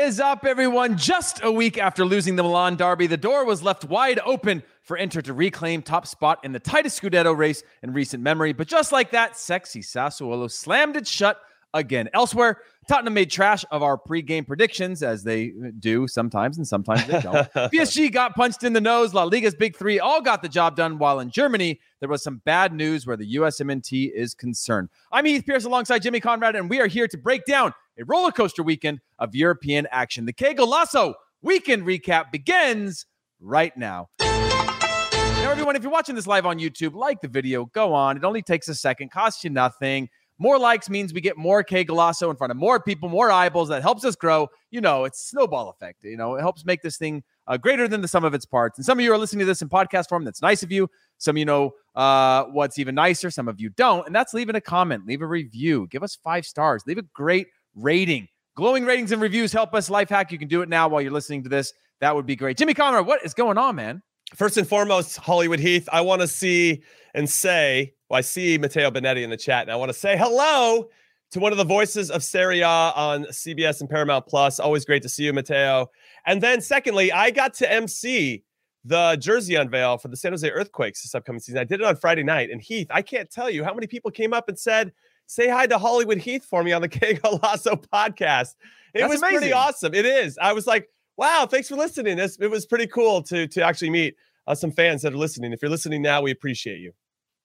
Is up, everyone? Just a week after losing the Milan Derby, the door was left wide open for Inter to reclaim top spot in the tightest Scudetto race in recent memory. But just like that, sexy Sassuolo slammed it shut again. Elsewhere, Tottenham made trash of our pre-game predictions, as they do sometimes, and sometimes they don't. PSG got punched in the nose. La Liga's big three all got the job done, while in Germany, there was some bad news where the USMNT is concerned. I'm Heath Pearce alongside Jimmy Conrad, and we are here to break down a roller coaster weekend of European action. The Qué Golazo weekend recap begins right now. Now, everyone, if you're watching this live on YouTube, like the video, go on. It only takes a second, costs you nothing. More likes means we get more Qué Golazo in front of more people, more eyeballs. That helps us grow. You know, it's snowball effect. You know, it helps make this thing uh, greater than the sum of its parts. And some of you are listening to this in podcast form. That's nice of you. Some of you know uh, what's even nicer. Some of you don't. And that's leaving a comment, leave a review, give us five stars, leave a great rating. Glowing ratings and reviews help us. Life hack. You can do it now while you're listening to this. That would be great. Jimmy Conrad, what is going on, man? First and foremost, Hollywood Heath, I want to see and say, well, I see Matteo Bonetti in the chat, and I want to say hello to one of the voices of Serie A on CBS and Paramount Plus. Always great to see you, Matteo. And then, secondly, I got to MC the jersey unveil for the San Jose Earthquakes this upcoming season. I did it on Friday night, and Heath, I can't tell you how many people came up and said, say hi to Hollywood Heath for me on the Qué Golazo podcast. It That's was amazing. pretty awesome. It is. I was like, wow, thanks for listening. It's, it was pretty cool to to actually meet uh, some fans that are listening. If you're listening now, we appreciate you.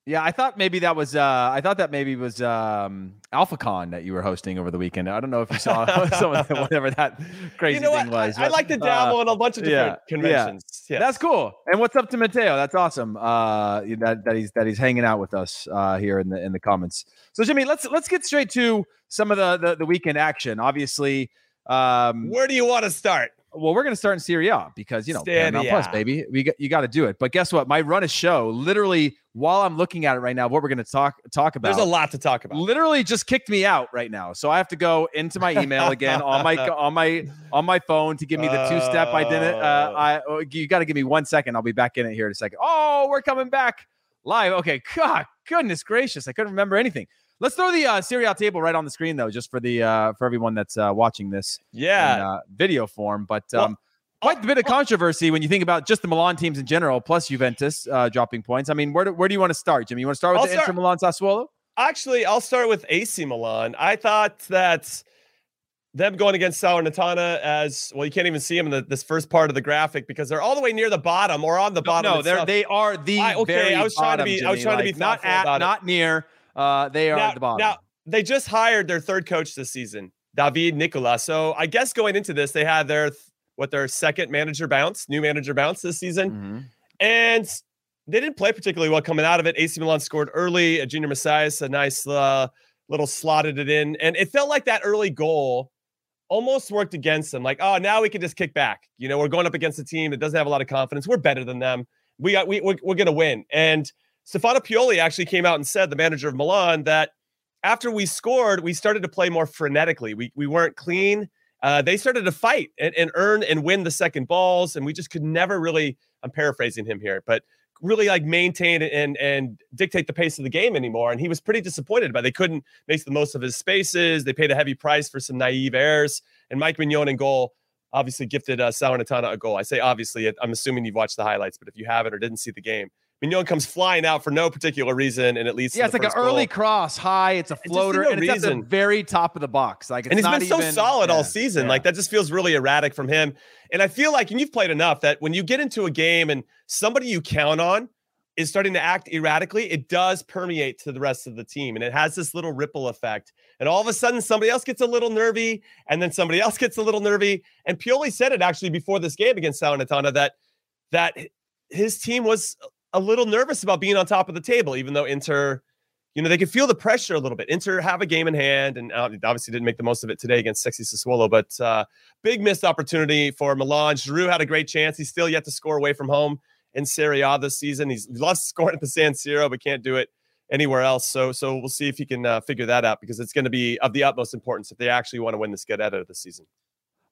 Yeah, I thought maybe that was uh I thought that maybe was um AlphaCon that you were hosting over the weekend. I don't know if you saw some of the, whatever that crazy you know thing was. I, I like to dabble uh, in a bunch of yeah, different conventions. Yes. That's cool. And what's up to Mateo? That's awesome. Uh, that that he's that he's hanging out with us uh, here in the in the comments. So Jimmy, let's let's get straight to some of the the, the weekend action. Obviously, um, Where do you want to start? Well, we're gonna start in Serie A because you know Serie Paramount Plus, baby. We got, you got to do it. But guess what? My run a show literally while I'm looking at it right now. What we're gonna talk talk about? There's a lot to talk about. literally just kicked me out right now. So I have to go into my email again on my on my on my phone to give me the two step identity. Uh, Oh. I oh, you got to give me one second. I'll be back in it here in a second. Oh, we're coming back live. Okay, God, goodness gracious, I couldn't remember anything. Let's throw the uh, Serie A table right on the screen though, just for the uh, for everyone that's uh, watching this Yeah. in uh, video form. But Well, um, quite a bit of controversy when you think about just the Milan teams in general, plus Juventus uh, dropping points. I mean, where do, where do you want to start, Jimmy? You want to start with I'll the start- Inter Milan Sassuolo? Actually, I'll start with AC Milan. I thought that them going against Salernitana as well, you can't even see them in the, this first part of the graphic because they're all the way near the bottom or on the bottom. No, they're they are the I- okay, very I was trying to bottom, be- I was Jimmy, trying to be not at about it. not near. Uh, they are now, at the bottom. Now, they just hired their third coach this season, David Nicola. So I guess going into this, they had their what their second manager bounce, new manager bounce this season. Mhm. And they didn't play particularly well coming out of it. AC Milan scored early. A Junior Messias, a nice uh, little slotted it in. And it felt like that early goal almost worked against them. Like, oh, now we can just kick back. You know, we're going up against a team that doesn't have a lot of confidence. We're better than them. We got, we, we're, we're going to win. And Stefano Pioli actually came out and said, the manager of Milan, that after we scored, we started to play more frenetically. We, we weren't clean. Uh, they started to fight and, and earn and win the second balls. And we just could never really, I'm paraphrasing him here, but really like maintain and and dictate the pace of the game anymore. And he was pretty disappointed by they couldn't make the most of his spaces. They paid a heavy price for some naive errors. And Mike Maignan in goal obviously gifted uh, Salernitana a goal. I say obviously, I'm assuming you've watched the highlights, but if you haven't or didn't see the game, Maignan comes flying out for no particular reason, and it leads. Yeah, it's like an first early cross, high. It's a floater, no and it's at the very top of the box. Like, it's and he's been so even- solid yeah, all season. yeah. Like that just feels really erratic from him. And I feel like, and you've played enough that when you get into a game and somebody you count on is starting to act erratically, it does permeate to the rest of the team. And it has this little ripple effect. And all of a sudden, somebody else gets a little nervy, and then somebody else gets a little nervy. And Pioli said it actually before this game against Salernitana that that his team was a little nervous about being on top of the table, even though Inter, you know, they could feel the pressure a little bit. Inter have a game in hand, and uh, obviously didn't make the most of it today against Sexy Sassuolo, but uh, big missed opportunity for Milan. Giroud had a great chance. He's still yet to score away from home in Serie A this season. He's he loves scoring at the San Siro, but can't do it anywhere else. So so we'll see if he can uh, figure that out because it's going to be of the utmost importance if they actually want to win this Scudetto this season.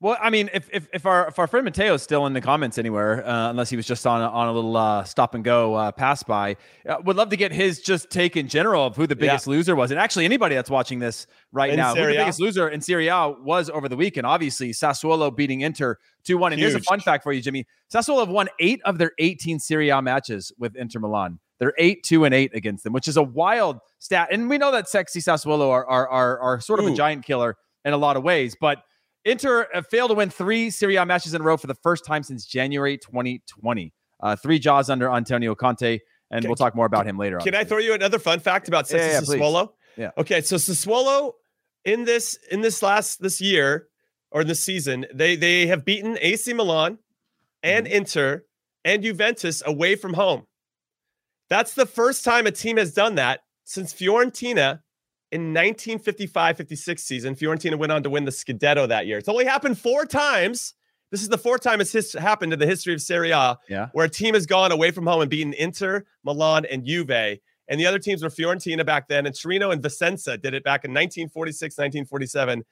Well, I mean, if if, if our if our friend Mateo is still in the comments anywhere, uh, unless he was just on a, on a little uh, stop and go uh, pass by, uh, would love to get his just take in general of who the biggest yeah. loser was, and actually anybody that's watching this right in now, who the biggest loser in Serie A was over the weekend. Obviously, Sassuolo beating Inter two one. And here's a fun fact for you, Jimmy: Sassuolo have won eight of their eighteen Serie A matches with Inter Milan. They're eight, two, and eight against them, which is a wild stat. And we know that sexy Sassuolo are are are, are sort of Ooh. a giant killer in a lot of ways, but Inter failed to win three Serie A matches in a row for the first time since January 2020. Uh, three jaws under Antonio Conte, and okay. we'll talk more about him later. Can I throw you another fun fact about yeah, yeah, Sassuolo? Yeah. Okay, so Sassuolo in this in this last this year or this season, they they have beaten AC Milan and mm-hmm. Inter and Juventus away from home. That's the first time a team has done that since Fiorentina in 1955-56 season. Fiorentina went on to win the Scudetto that year. It's only happened four times. This is the fourth time it's his- happened in the history of Serie A, yeah. where a team has gone away from home and beaten Inter, Milan, and Juve. And the other teams were Fiorentina back then, and Torino and Vicenza did it back in 1946, 1947.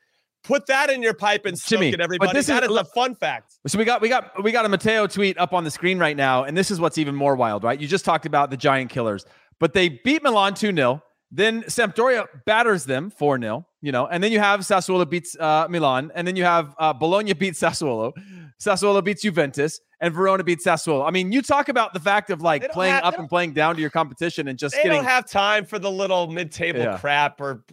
Put that in your pipe and smoke Jimmy, it, everybody. But this that is, is a fun fact. So we got we got we got a Mateo tweet up on the screen right now, and this is what's even more wild, right? You just talked about the giant killers, but they beat Milan 2-0. Then Sampdoria batters them 4 0, you know, and then you have Sassuolo beats uh, Milan, and then you have uh, Bologna beats Sassuolo, Sassuolo beats Juventus, and Verona beats Sassuolo. I mean, you talk about the fact of like playing have, up and playing down to your competition and just getting they getting. don't have time for the little mid table yeah. crap or,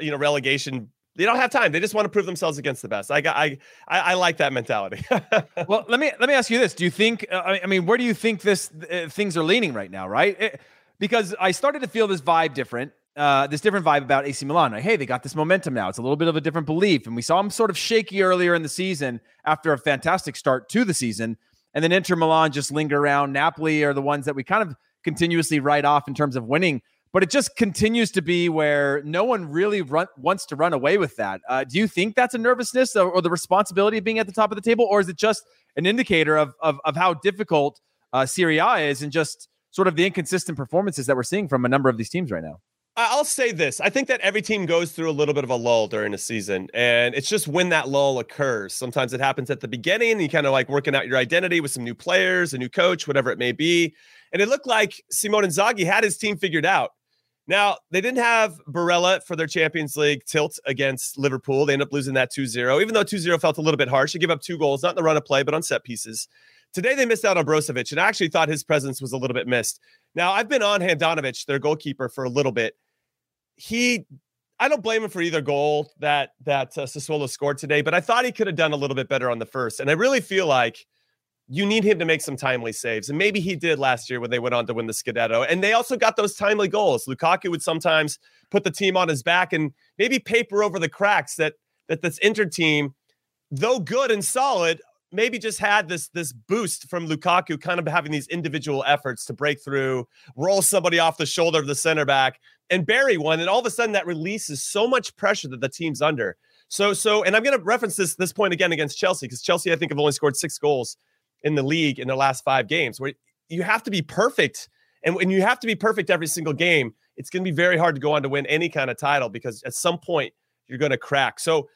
you know, relegation they don't have time. They just want to prove themselves against the best. I got, I, I, I like that mentality. well, let me let me ask you this: Do you think? Uh, I mean, where do you think this uh, things are leaning right now? Right? It, because I started to feel this vibe different uh, this different vibe about AC Milan. Like, hey, they got this momentum now. It's a little bit of a different belief. And we saw them sort of shaky earlier in the season after a fantastic start to the season. And then Inter Milan just linger around. Napoli are the ones that we kind of continuously write off in terms of winning. But it just continues to be where no one really run, wants to run away with that. Uh, do you think that's a nervousness or, or, the responsibility of being at the top of the table? Or is it just an indicator of, of, of how difficult uh, Serie A is and just sort of the inconsistent performances that we're seeing from a number of these teams right now? I'll say this. I think that every team goes through a little bit of a lull during a season, and it's just when that lull occurs. Sometimes it happens at the beginning, you kind of like working out your identity with some new players, a new coach, whatever it may be. And it looked like Simone Inzaghi had his team figured out. Now, they didn't have Barella for their Champions League tilt against Liverpool. They ended up losing that 2 0, even though 2 0 felt a little bit harsh. They give up two goals, not in the run of play, but on set pieces. Today, they missed out on Brozovic, and I actually thought his presence was a little bit missed. Now, I've been on Handanovic, their goalkeeper, for a little bit he I don't blame him for either goal that that uh, Sassuolo scored today, but I thought he could have done a little bit better on the first. And I really feel like you need him to make some timely saves. And maybe he did last year when they went on to win the Scudetto. And they also got those timely goals. Lukaku would sometimes put the team on his back and maybe paper over the cracks that that this Inter team, though good and solid, maybe just had this this boost from Lukaku, kind of having these individual efforts to break through, roll somebody off the shoulder of the center back, and bury one, and all of a sudden that releases so much pressure that the team's under. So so, and I'm going to reference this this point again against Chelsea because Chelsea I think have only scored six goals in the league in their last five games. Where you have to be perfect, and when you have to be perfect every single game, it's going to be very hard to go on to win any kind of title because at some point you're going to crack. So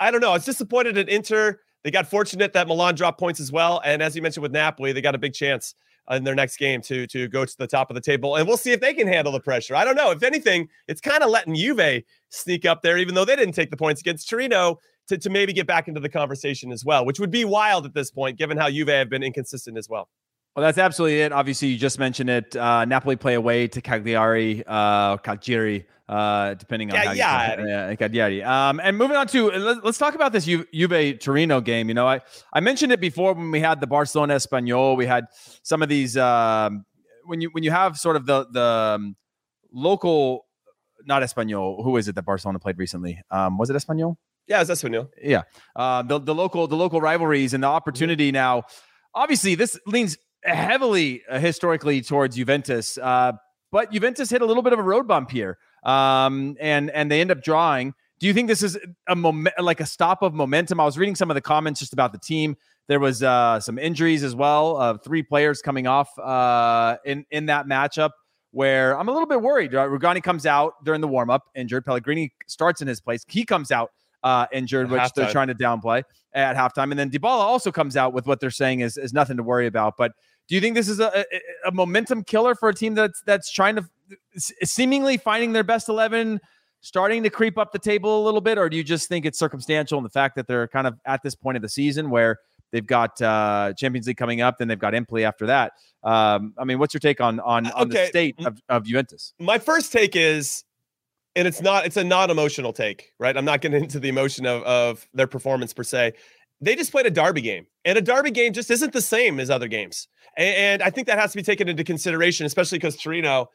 I don't know. I was disappointed at Inter they got fortunate that Milan dropped points as well. And as you mentioned with Napoli, they got a big chance in their next game to to go to the top of the table. And we'll see if they can handle the pressure. I don't know. If anything, it's kind of letting Juve sneak up there, even though they didn't take the points against Torino. To, to maybe get back into the conversation as well, which would be wild at this point, given how Juve have been inconsistent as well. Well, that's absolutely it. Obviously, you just mentioned it. Uh, Napoli play away to Cagliari, uh, Cagliari uh, depending on yeah, how yeah. you yeah, yeah. Um, and moving on to let's, let's talk about this Ju- Juve Torino game. You know, I I mentioned it before when we had the Barcelona Espanyol. We had some of these um, when you when you have sort of the the um, local, not Espanyol. Who is it that Barcelona played recently? Um, was it Espanyol? Yeah, it's Espanyol. Yeah, uh, the the local the local rivalries and the opportunity now. Obviously, this leans heavily uh, historically towards Juventus. Uh, but Juventus hit a little bit of a road bump here um, and and they end up drawing. Do you think this is a moment, like a stop of momentum? I was reading some of the comments just about the team. There was uh, some injuries as well. Uh, three players coming off uh, in in that matchup. where I'm a little bit worried. Rugani comes out during the warm up injured. Pellegrini starts in his place. He comes out uh, injured, At which halftime. they're trying to downplay at halftime. And then Dybala also comes out with what they're saying is, is nothing to worry about. But do you think this is a, a, a momentum killer for a team that's that's trying to s- seemingly finding their best eleven, starting to creep up the table a little bit, or do you just think it's circumstantial in the fact that they're kind of at this point of the season where they've got uh, Champions League coming up, then they've got Empoli after that? Um, I mean, what's your take on on, on the state of, of Juventus? my first take is and it's not it's a non-emotional take right i'm not getting into the emotion of, of their performance per se they just played a derby game and a derby game just isn't the same as other games and, and i think that has to be taken into consideration especially because torino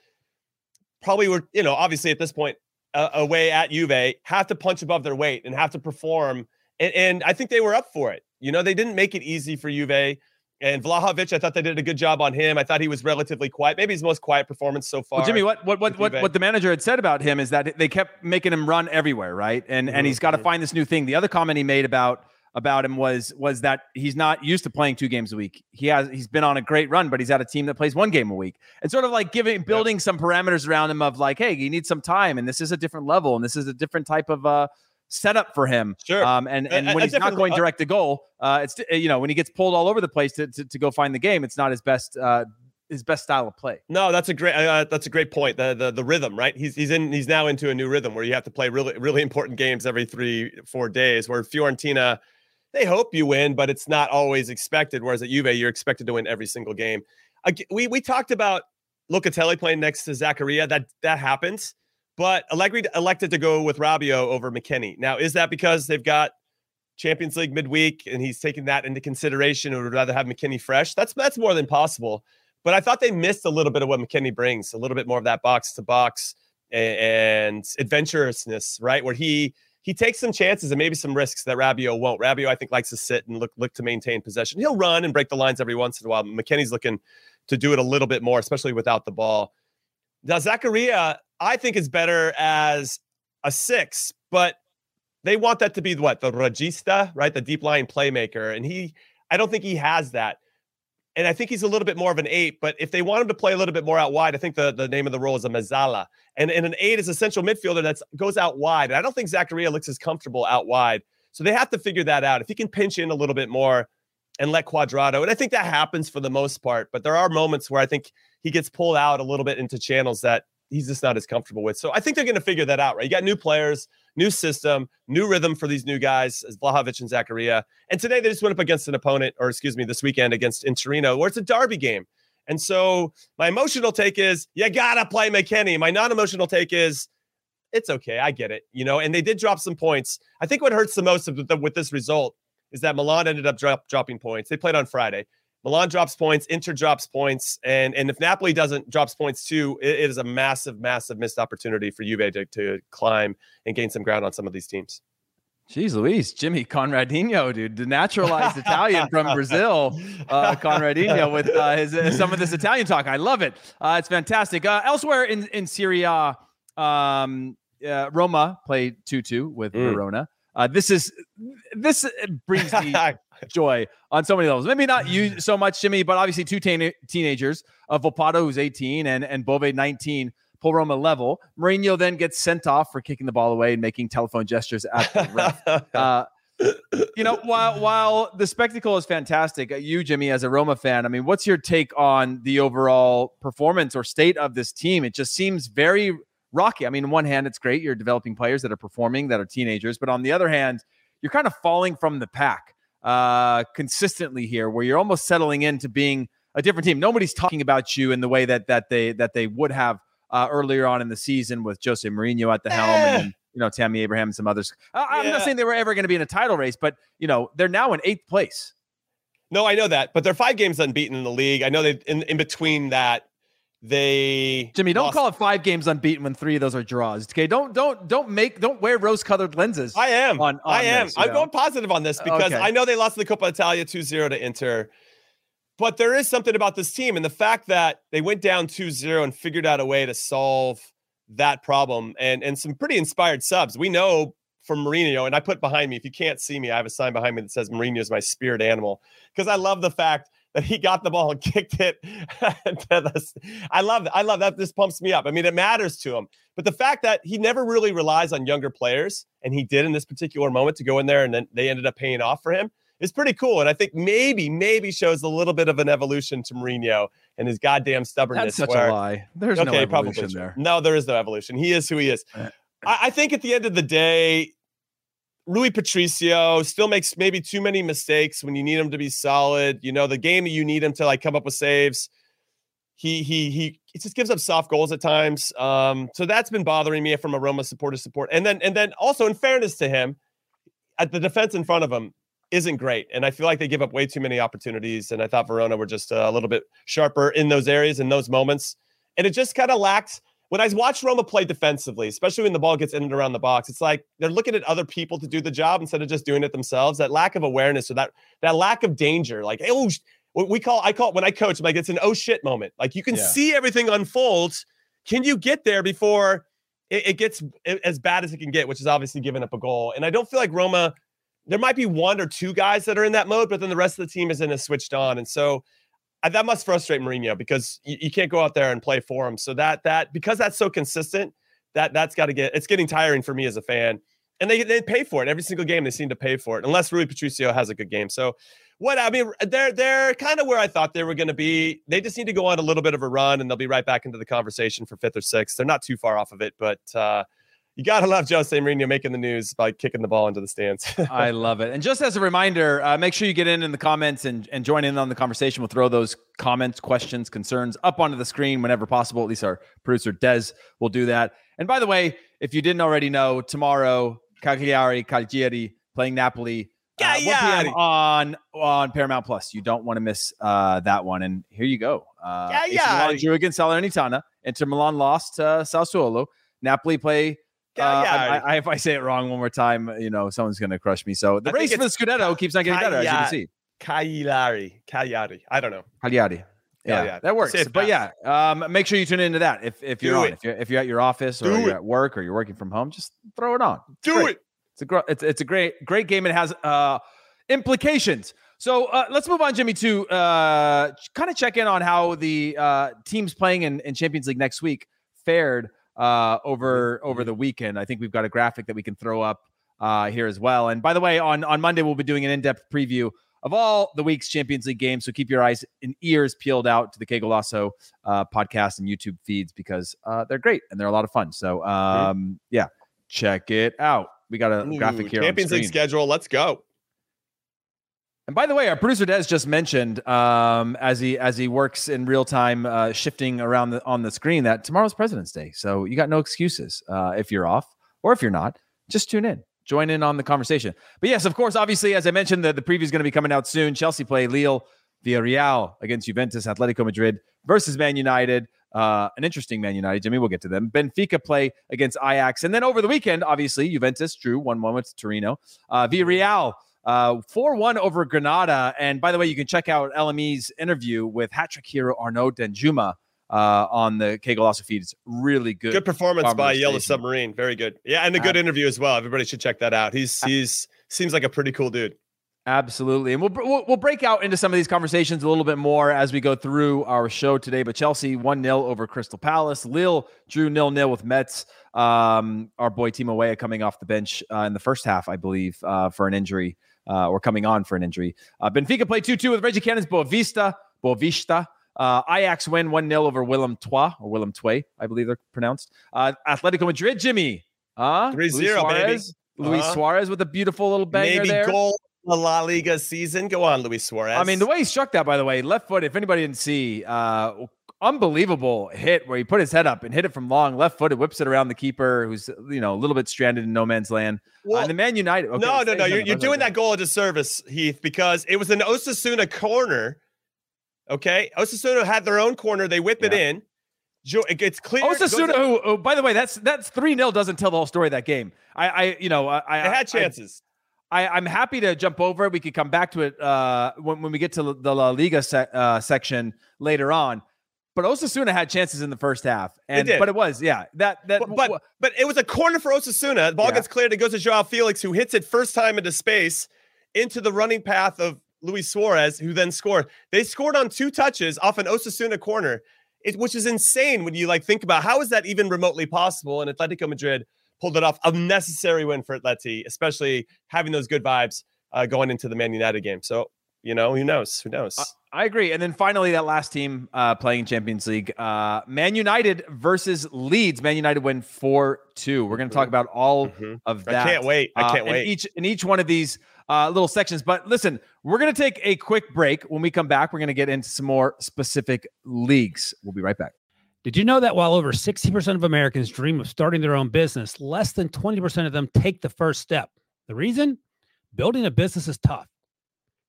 probably were you know obviously at this point uh, away at juve have to punch above their weight and have to perform and, and i think they were up for it you know they didn't make it easy for juve and Vlahovic, I thought they did a good job on him. I thought he was relatively quiet, maybe his most quiet performance so far. Well, Jimmy, what what what what, what the manager had said about him is that they kept making him run everywhere, right? And and Mhm, he's got to mhm. find this new thing. The other comment he made about about him was was that he's not used to playing two games a week. He has he's been on a great run, but he's at a team that plays one game a week. And sort of like giving building some parameters around him of like, hey, you need some time, and this is a different level, and this is a different type of uh setup for him. Sure. Um, and and a when he's not going uh, direct to goal, uh, it's you know when he gets pulled all over the place to to, to go find the game, it's not his best uh his best style of play. No, that's a great uh, that's a great point. The, the the rhythm, right? He's he's in he's now into a new rhythm where you have to play really really important games every three four days. Where Fiorentina, they hope you win, but it's not always expected. Whereas at Juve, you're expected to win every single game. We we talked about Locatelli playing next to Zakaria. That that happens, but Allegri elected to go with Rabiot over McKennie. Now, is that because they've got Champions League midweek and he's taking that into consideration and would rather have McKennie fresh? That's that's more than possible. But I thought they missed a little bit of what McKennie brings, a little bit more of that box to box and adventurousness, right? Where he he takes some chances and maybe some risks that Rabiot won't. Rabiot, I think, likes to sit and look look to maintain possession. He'll run and break the lines every once in a while. McKennie's looking to do it a little bit more, especially without the ball. Now, Zakaria, I think is better as a six, but they want that to be what the regista, right? The deep line playmaker, and he, I don't think he has that. And I think he's a little bit more of an eight. But if they want him to play a little bit more out wide, I think the, the name of the role is a mezzala. And, and an eight is a central midfielder that goes out wide. And I don't think Zakaria looks as comfortable out wide. So they have to figure that out. If he can pinch in a little bit more and let Cuadrado, and I think that happens for the most part, but there are moments where I think he gets pulled out a little bit into channels that he's just not as comfortable with. So I think they're going to figure that out, right? You got new players, new system, new rhythm for these new guys, as and Zakaria. And today they just went up against an opponent, or excuse me, this weekend against in Torino, where it's a derby game. And so my emotional take is you gotta play McKennie. My non-emotional take is it's okay. I get it, you know. And they did drop some points. I think what hurts the most with, the, with this result is that Milan ended up drop, dropping points. They played on Friday. Milan drops points, Inter drops points, and and if Napoli doesn't drops points too, it, it is a massive, massive missed opportunity for Juve to, to climb and gain some ground on some of these teams. Jeez Louise, Jimmy Conradinho, dude, the naturalized Italian from Brazil, uh, Conradinho with uh, his, uh, some of this Italian talk. I love it. Uh, it's fantastic. Uh, elsewhere in in Serie A, um, uh, Roma played two two with Mm. Verona. Uh, this is this brings me joy on so many levels. Maybe not you so much, Jimmy, but obviously two teen- teenagers, uh, Volpato, who's 18, and, and Bove, 19, pull Roma level. Mourinho then gets sent off for kicking the ball away and making telephone gestures at the ref. Uh, you know, while while the spectacle is fantastic, uh, you, Jimmy, as a Roma fan, I mean, what's your take on the overall performance or state of this team? It just seems very rocky. I mean, on one hand, it's great. You're developing players that are performing, that are teenagers. But on the other hand, you're kind of falling from the pack uh, consistently here, where you're almost settling into being a different team. Nobody's talking about you in the way that that they that they would have uh, earlier on in the season with Jose Mourinho at the helm and you know Tammy Abraham and some others. I, I'm not saying they were ever going to be in a title race, but you know they're now in eighth place. No, I know that, but they're five games unbeaten in the league. I know they in, in between that they Jimmy, don't lost- call it five games unbeaten when three of those are draws. Okay, don't don't don't make don't wear rose-colored lenses. I am. on- I am. this, I'm know? going positive on this because Okay. I know they lost the Coppa Italia 2-0 to Inter. But there is something about this team and the fact that they went down 2-0 and figured out a way to solve that problem and and some pretty inspired subs. We know from Mourinho, and I put behind me, if you can't see me, I have a sign behind me that says Mourinho is my spirit animal because I love the fact that he got the ball and kicked it. I love that. I love that. This pumps me up. I mean, it matters to him. But the fact that he never really relies on younger players, and he did in this particular moment to go in there, and then they ended up paying off for him is pretty cool. And I think maybe, maybe shows a little bit of an evolution to Mourinho and his goddamn stubbornness. That's such where, a lie. There's okay, no evolution probably there. No, there is no evolution. He is who he is. Uh, I, I think at the end of the day, Rui Patricio still makes maybe too many mistakes when you need him to be solid. You know, the game you need him to like come up with saves. He he he he just gives up soft goals at times. Um, so that's been bothering me from a Roma supporter support. And then and then also in fairness to him, at the defense in front of him isn't great. And I feel like they give up way too many opportunities. And I thought Verona were just a little bit sharper in those areas in those moments. And it just kind of lacks when I watch Roma play defensively, especially when the ball gets in and around the box, it's like they're looking at other people to do the job instead of just doing it themselves. That lack of awareness or that that lack of danger, like oh, we call I call it when I coach, like it's an oh shit moment. Like you can yeah. see everything unfolds. Can you get there before it, it gets as bad as it can get, which is obviously giving up a goal? And I don't feel like Roma. There might be one or two guys that are in that mode, but then the rest of the team isn't as switched on. And so that must frustrate Mourinho because you, you, can't go out there and play for him. So that that because that's so consistent, that that's got to get it's getting tiring for me as a fan. And they they pay for it every single game. They seem to pay for it unless Rui Patricio has a good game. So what I mean, they're they're kind of where I thought they were going to be. They just need to go on a little bit of a run, and they'll be right back into the conversation for fifth or sixth. They're not too far off of it, but. uh you gotta love Jose Mourinho making the news by kicking the ball into the stands. I love it. And just as a reminder, uh, make sure you get in in the comments and, and join in on the conversation. We'll throw those comments, questions, concerns up onto the screen whenever possible. At least our producer Des will do that. And by the way, if you didn't already know, tomorrow Cagliari, Cagliari playing Napoli. Uh, 1 p.m. on on Paramount Plus. You don't want to miss uh, that one. And here you go. Uh, Milan drew against Salernitana. Inter Milan lost to Sassuolo. Napoli play uh, I, I, if I say it wrong one more time, you know, someone's going to crush me. So the I race for the Scudetto keeps on getting better, as you can see. Cagliari, Cagliari. I don't know. Cagliari. Yeah, yeah, that works. But yeah, um, make sure you tune into that if, if you're Do on. It. If you're if you're at your office or Do you're it. at work or you're working from home, just throw it on. It's Do great. it. It's a great it's, it's a great great game. It has uh, implications. So uh, let's move on, Jimmy, to uh, kind of check in on how the uh, teams playing in, in Champions League next week fared uh, over over the weekend. I think we've got a graphic that we can throw up uh, here as well. And by the way, on on Monday we'll be doing an in depth preview of all the week's Champions League games. So keep your eyes and ears peeled out to the Golazo uh, podcast and YouTube feeds because uh, they're great and they're a lot of fun. So um, yeah, check it out. We got a Ooh, graphic here. Champions League schedule. Let's go. And by the way, our producer Des just mentioned um, as he as he works in real time, uh, shifting around the, on the screen that tomorrow's President's Day, so you got no excuses uh, if you're off or if you're not. Just tune in, join in on the conversation. But yes, of course, obviously, as I mentioned, the, the preview is going to be coming out soon. Chelsea play Lille, Villarreal against Juventus, Atletico Madrid versus Man United. Uh, an interesting Man United, Jimmy. We'll get to them. Benfica play against Ajax, and then over the weekend, obviously, Juventus drew one one with Torino. Uh, Villarreal uh, 4 1 over Granada. And by the way, you can check out LME's interview with hat trick hero Arnaut Danjuma uh, on the Que Golazo feed. It's really good. Good performance by Yellow Submarine. Very good. Yeah, and a good uh, interview as well. Everybody should check that out. He's he's seems like a pretty cool dude. Absolutely. And we'll, we'll, we'll break out into some of these conversations a little bit more as we go through our show today. But Chelsea 1 0 over Crystal Palace. Lille drew 0 0 with Metz. Um, our boy Timo Weah coming off the bench uh, in the first half, I believe, uh, for an injury uh, or coming on for an injury. Uh, Benfica played 2 2 with Reggie Cannon's Boavista. Boavista. Uh, Ajax win 1 0 over Willem Trois, or Willem Tway, I believe they're pronounced. Uh, Atletico Madrid, Jimmy. Uh, 3 0, baby. Luis uh-huh. Suarez with a beautiful little banger Maybe there. goal the La Liga season. Go on, Luis Suarez. I mean, the way he struck that, by the way, left foot. If anybody didn't see, uh, unbelievable hit where he put his head up and hit it from long, left footed, whips it around the keeper, who's you know a little bit stranded in no man's land. Well, uh, and the Man United. Okay, no, no, no. You're, you're doing that goal a disservice, Heath, because it was an Osasuna corner. Okay, Osasuna had their own corner. They whip yeah. it in. It gets clear. Osasuna, who, who, by the way, that's that's three 0 doesn't tell the whole story of that game. I, I, you know, I, I had chances. I, I'm happy to jump over it. We could come back to it uh, when, when we get to the La Liga se- uh, section later on. But Osasuna had chances in the first half, and but it was yeah that that but but, but it was a corner for Osasuna. The ball yeah. gets cleared. It goes to Joao Felix, who hits it first time into space into the running path of Luis Suarez, who then scored. They scored on two touches off an Osasuna corner, it, which is insane when you like think about how is that even remotely possible. And Atletico Madrid pulled it off. A necessary win for Atleti, especially having those good vibes uh, going into the Man United game. So you know, who knows? Who knows? I, I agree. And then finally, that last team uh, playing Champions League, uh, Man United versus Leeds. Man United win four two. We're going to talk about all mm-hmm. of that. I can't wait. I can't uh, wait. In each in each one of these uh, little sections. But listen, we're going to take a quick break. When we come back, we're going to get into some more specific leagues. We'll be right back. Did you know that while over 60% of Americans dream of starting their own business, less than 20% of them take the first step? The reason? Building a business is tough.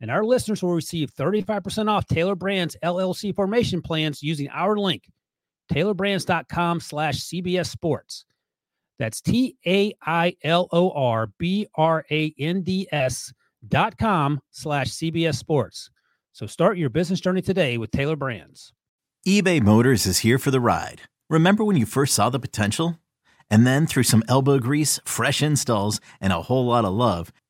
and our listeners will receive 35% off Tailor Brands LLC formation plans using our link, tailorbrands.com slash CBS Sports. That's T A I L O R B R A N D S dot com slash CBS Sports. So start your business journey today with Tailor Brands. eBay Motors is here for the ride. Remember when you first saw the potential? And then through some elbow grease, fresh installs, and a whole lot of love,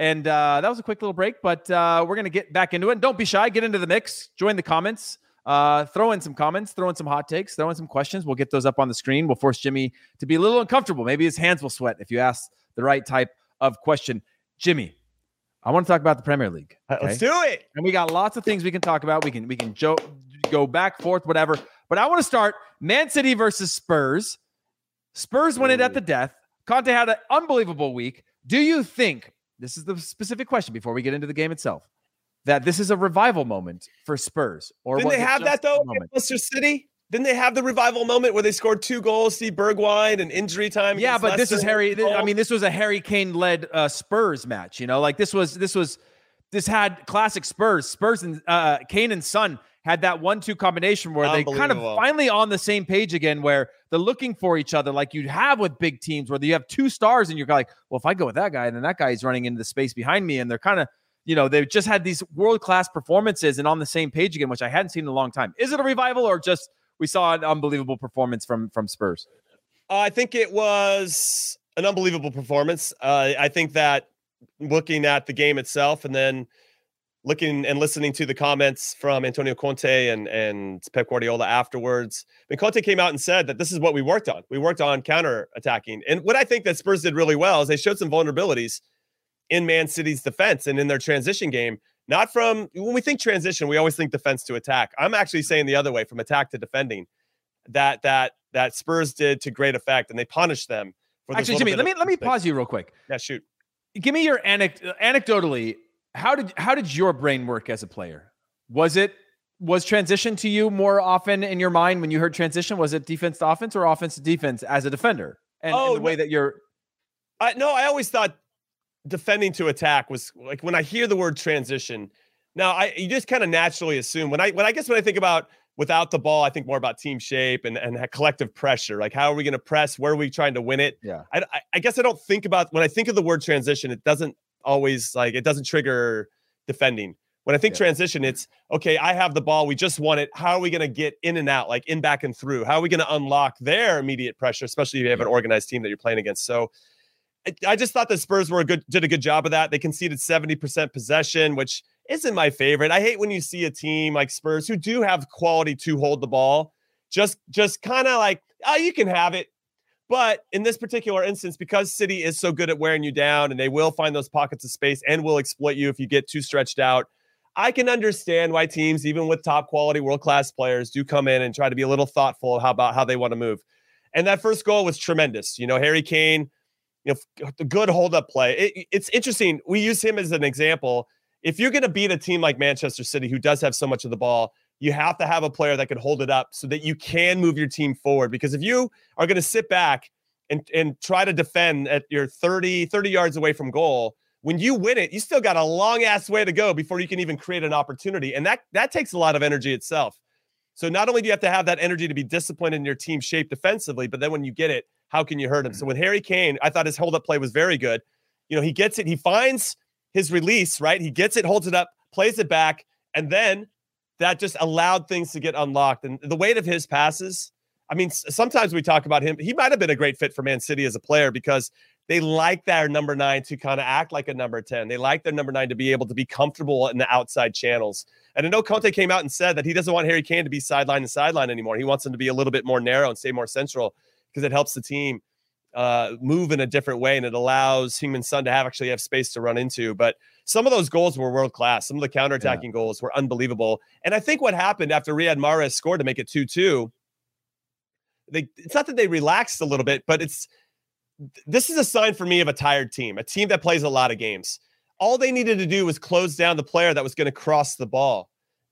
And uh, that was a quick little break, but uh, we're going to get back into it. And don't be shy. Get into the mix. Join the comments. Uh, throw in some comments, throw in some hot takes, throw in some questions. We'll get those up on the screen. We'll force Jimmy to be a little uncomfortable. Maybe his hands will sweat if you ask the right type of question. Jimmy, I want to talk about the Premier League. Uh, okay? Let's do it. And we got lots of things we can talk about. We can we can jo- go back forth, whatever. But I want to start Man City versus Spurs. Spurs win it at the death. Conte had an unbelievable week. Do you think this is the specific question before we get into the game itself. That this is a revival moment for Spurs, or didn't they have that though? Leicester City didn't they have the revival moment where they scored two goals? Steve Bergwijn and injury time. Yeah, but Leicester? this is Harry. I mean, this was a Harry Kane led uh, Spurs match. You know, like this was this was this had classic Spurs. Spurs and uh, Kane and Son had that one-two combination where they kind of finally on the same page again, where they're looking for each other, like you'd have with big teams, where you have two stars and you're like, well, if I go with that guy, then that guy is running into the space behind me, and they're kind of, you know, they've just had these world-class performances and on the same page again, which I hadn't seen in a long time. Is it a revival or just we saw an unbelievable performance from from Spurs? Uh, I think it was an unbelievable performance. Uh, I think that looking at the game itself and then looking and listening to the comments from Antonio Conte and and Pep Guardiola afterwards. I mean, Conte came out and said that this is what we worked on. We worked on counter attacking, and what I think that Spurs did really well is they showed some vulnerabilities in Man City's defense and in their transition game. Not from when we think transition, we always think defense to attack. I'm actually saying the other way, from attack to defending. That that that Spurs did to great effect, and they punished them. For actually, Jimmy, let me let me pause you real quick. Yeah, shoot. Give me your anecdote. Anecdotally, how did how did your brain work as a player? Was it was transition to you more often in your mind when you heard transition? Was it defense to offense or offense to defense as a defender? And, oh, the way that you're I no, I always thought defending to attack was like when I hear the word transition. Now I you just kind of naturally assume when I when I guess when I think about without the ball, I think more about team shape and, and collective pressure. Like, how are we going to press? Where are we trying to win it? Yeah. I, I guess I don't think about when I think of the word transition, it doesn't always like it doesn't trigger defending. When I think Yeah. transition, it's okay, I have the ball. We just want it. How are we going to get in and out, like in, back, and through? How are we going to unlock their immediate pressure, especially if you have an organized team that you're playing against? So I- I just thought the Spurs were a good, did a good job of that. They conceded 70% possession, which isn't my favorite. I hate when you see a team like Spurs who do have quality to hold the ball, just, just kind of like, oh, you can have it. But in this particular instance, because City is so good at wearing you down and they will find those pockets of space and will exploit you if you get too stretched out, I can understand why teams, even with top quality world class players, do come in and try to be a little thoughtful about how they want to move. And that first goal was tremendous. You know, Harry Kane, you know, good hold up play. It- it's interesting. We use him as an example. If you're going to beat a team like Manchester City, who does have so much of the ball, you have to have a player that can hold it up so that you can move your team forward. Because if you are going to sit back and, and try to defend at your 30, 30 yards away from goal, when you win it, you still got a long ass way to go before you can even create an opportunity. And that that takes a lot of energy itself. So not only do you have to have that energy to be disciplined in your team shape defensively, but then when you get it, how can you hurt him? So mm-hmm. with Harry Kane, I thought his hold up play was very good. You know, he gets it, he finds his release, right? He gets it, holds it up, plays it back, and then that just allowed things to get unlocked. And the weight of his passes, I mean, sometimes we talk about him. He might have been a great fit for Man City as a player because they like their number nine to kind of act like a number 10. They like their number nine to be able to be comfortable in the outside channels. And I know Conte came out and said that he doesn't want Harry Kane to be sideline to sideline anymore. He wants him to be a little bit more narrow and stay more central because it helps the team uh, move in a different way and it allows Heung-Min Son to have actually have space to run into. But some of those goals were world class. Some of the counterattacking goals were unbelievable. And I think what happened after Riyad Mahrez scored to make it 2 2, they, it's not that they relaxed a little bit, but it's this is a sign for me of a tired team, a team that plays a lot of games. All they needed to do was close down the player that was going to cross the ball.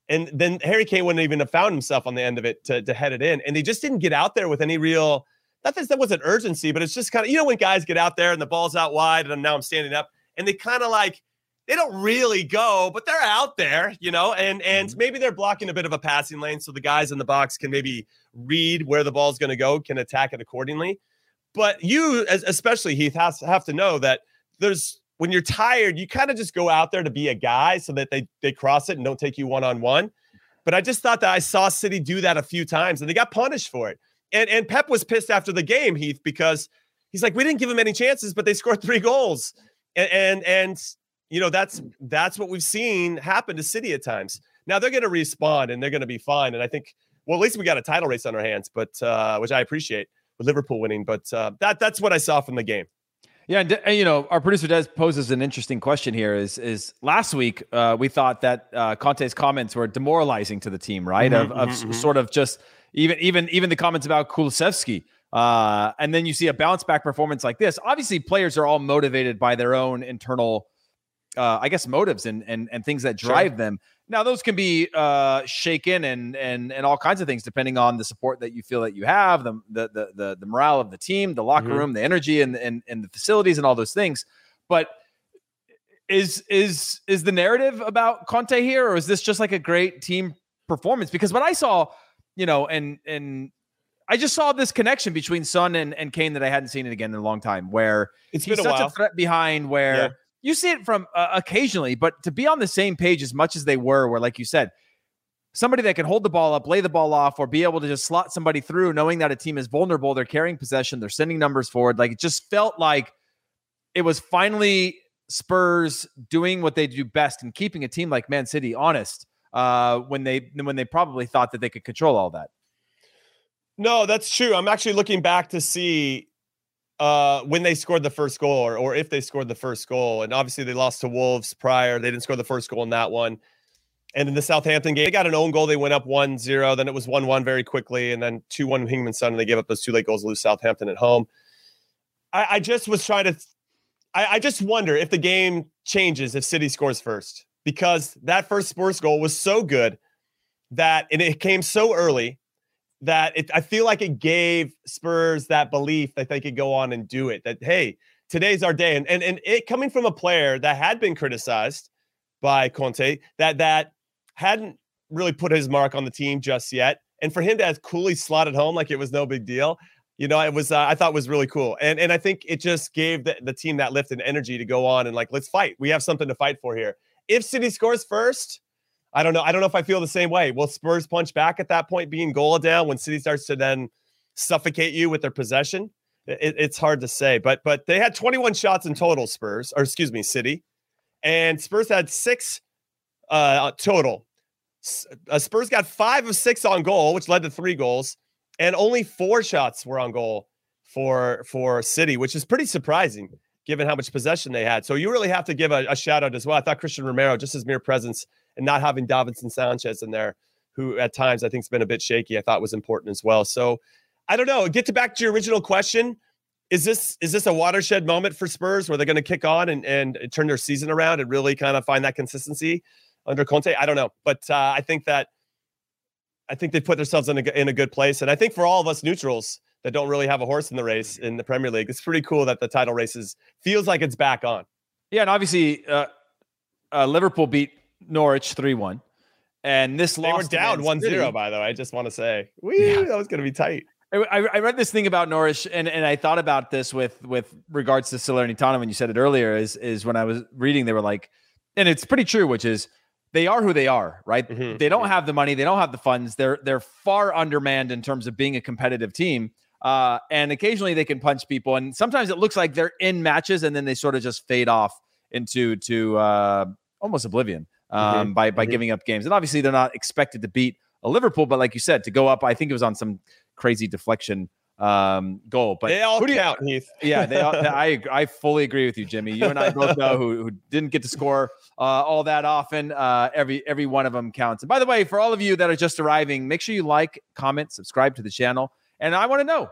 And then Harry Kane wouldn't even have found himself on the end of it to, to head it in. And they just didn't get out there with any real, not that that was an urgency, but it's just kind of, you know, when guys get out there and the ball's out wide and now I'm standing up and they kind of like, they don't really go, but they're out there, you know, and and mm-hmm. maybe they're blocking a bit of a passing lane so the guys in the box can maybe read where the ball's going to go, can attack it accordingly. But you, especially Heath, has have to know that there's when you're tired, you kind of just go out there to be a guy so that they they cross it and don't take you one on one. But I just thought that I saw City do that a few times and they got punished for it. And and Pep was pissed after the game, Heath, because he's like, we didn't give him any chances, but they scored three goals. And and, and you know that's that's what we've seen happen to City at times. Now they're going to respond and they're going to be fine. And I think, well, at least we got a title race on our hands, but uh, which I appreciate with Liverpool winning. But uh, that that's what I saw from the game. Yeah, and, and, you know, our producer Des poses an interesting question here. Is is last week uh, we thought that uh, Conte's comments were demoralizing to the team, right? Mhm, of of mhm, s- mhm. sort of just even even even the comments about Kulusevski. Uh, and then you see a bounce back performance like this. Obviously, players are all motivated by their own internal, uh, I guess, motives and and and things that Sure. drive them. Now, those can be uh, shaken and and and all kinds of things depending on the support that you feel that you have, the the the the, the morale of the team, the locker Mhm. room, the energy, and, and and the facilities, and all those things. But is is is the narrative about Conte here, or is this just like a great team performance? Because what I saw, you know, and and I just saw this connection between Son and, and Kane that I hadn't seen it again in a long time, where It's he's been a such while. a threat behind where Yeah. you see it from uh, occasionally, but to be on the same page as much as they were, where like you said, somebody that can hold the ball up, lay the ball off, or be able to just slot somebody through, knowing that a team is vulnerable, they're carrying possession, they're sending numbers forward. Like it just felt like it was finally Spurs doing what they do best and keeping a team like Man City honest uh, when they when they probably thought that they could control all that. No, that's true. I'm actually looking back to see uh, when they scored the first goal or, or if they scored the first goal. And obviously, they lost to Wolves prior. They didn't score the first goal in that one. And in the Southampton game, they got an own goal. They went up 1 0. Then it was 1 1 very quickly. And then 2 1 Heung-Min Son. And they gave up those two late goals to lose Southampton at home. I, I just was trying to, I, I just wonder if the game changes if City scores first because that first Spurs goal was so good that, and it came so early that it, I feel like it gave Spurs that belief that they could go on and do it. That hey, today's our day, and and and it coming from a player that had been criticized by Conte, that that hadn't really put his mark on the team just yet, and for him to have coolly slotted home like it was no big deal. You know, it was uh, I thought was really cool, and and I think it just gave the, the team that lift and energy to go on and like let's fight. We have something to fight for here. If City scores first, I don't know. I don't know if I feel the same way. Will Spurs punch back at that point, being goal down when City starts to then suffocate you with their possession? It, it's hard to say, but but they had 21 shots in total, Spurs, or excuse me, City, and Spurs had six uh, total. Uh, Spurs got five of six on goal, which led to three goals, and only four shots were on goal for for City, which is pretty surprising given how much possession they had. So you really have to give a, a shout out as well. I thought Christian Romero, just his mere presence and not having Davinson Sanchez in there, who at times I think has been a bit shaky, I thought was important as well. So I don't know. Get to back to your original question. Is this is this a watershed moment for Spurs where they're going to kick on and, and turn their season around and really kind of find that consistency under Conte? I don't know, but uh, I think that I think they put themselves in a in a good place, and I think for all of us neutrals, that don't really have a horse in the race in the Premier League. It's pretty cool that the title races feels like it's back on. Yeah, and obviously uh, uh, Liverpool beat Norwich three one, and this they were down 1-0, By the way, I just want to say, Wee, yeah. that was going to be tight. I, I, read this thing about Norwich, and, and I thought about this with with regards to Salernitana when you said it earlier. Is is when I was reading, they were like, and it's pretty true, which is they are who they are, right? Mm-hmm. They don't mm-hmm. have the money, they don't have the funds. They're they're far undermanned in terms of being a competitive team. Uh, and occasionally they can punch people, and sometimes it looks like they're in matches, and then they sort of just fade off into to uh, almost oblivion um, mm-hmm. by by mm-hmm. giving up games. And obviously they're not expected to beat a Liverpool, but like you said, to go up, I think it was on some crazy deflection um, goal. But they all do count, you, Heath. Yeah, they all, I I fully agree with you, Jimmy. You and I both know who, who didn't get to score uh, all that often. Uh, every every one of them counts. And by the way, for all of you that are just arriving, make sure you like, comment, subscribe to the channel. And I want to know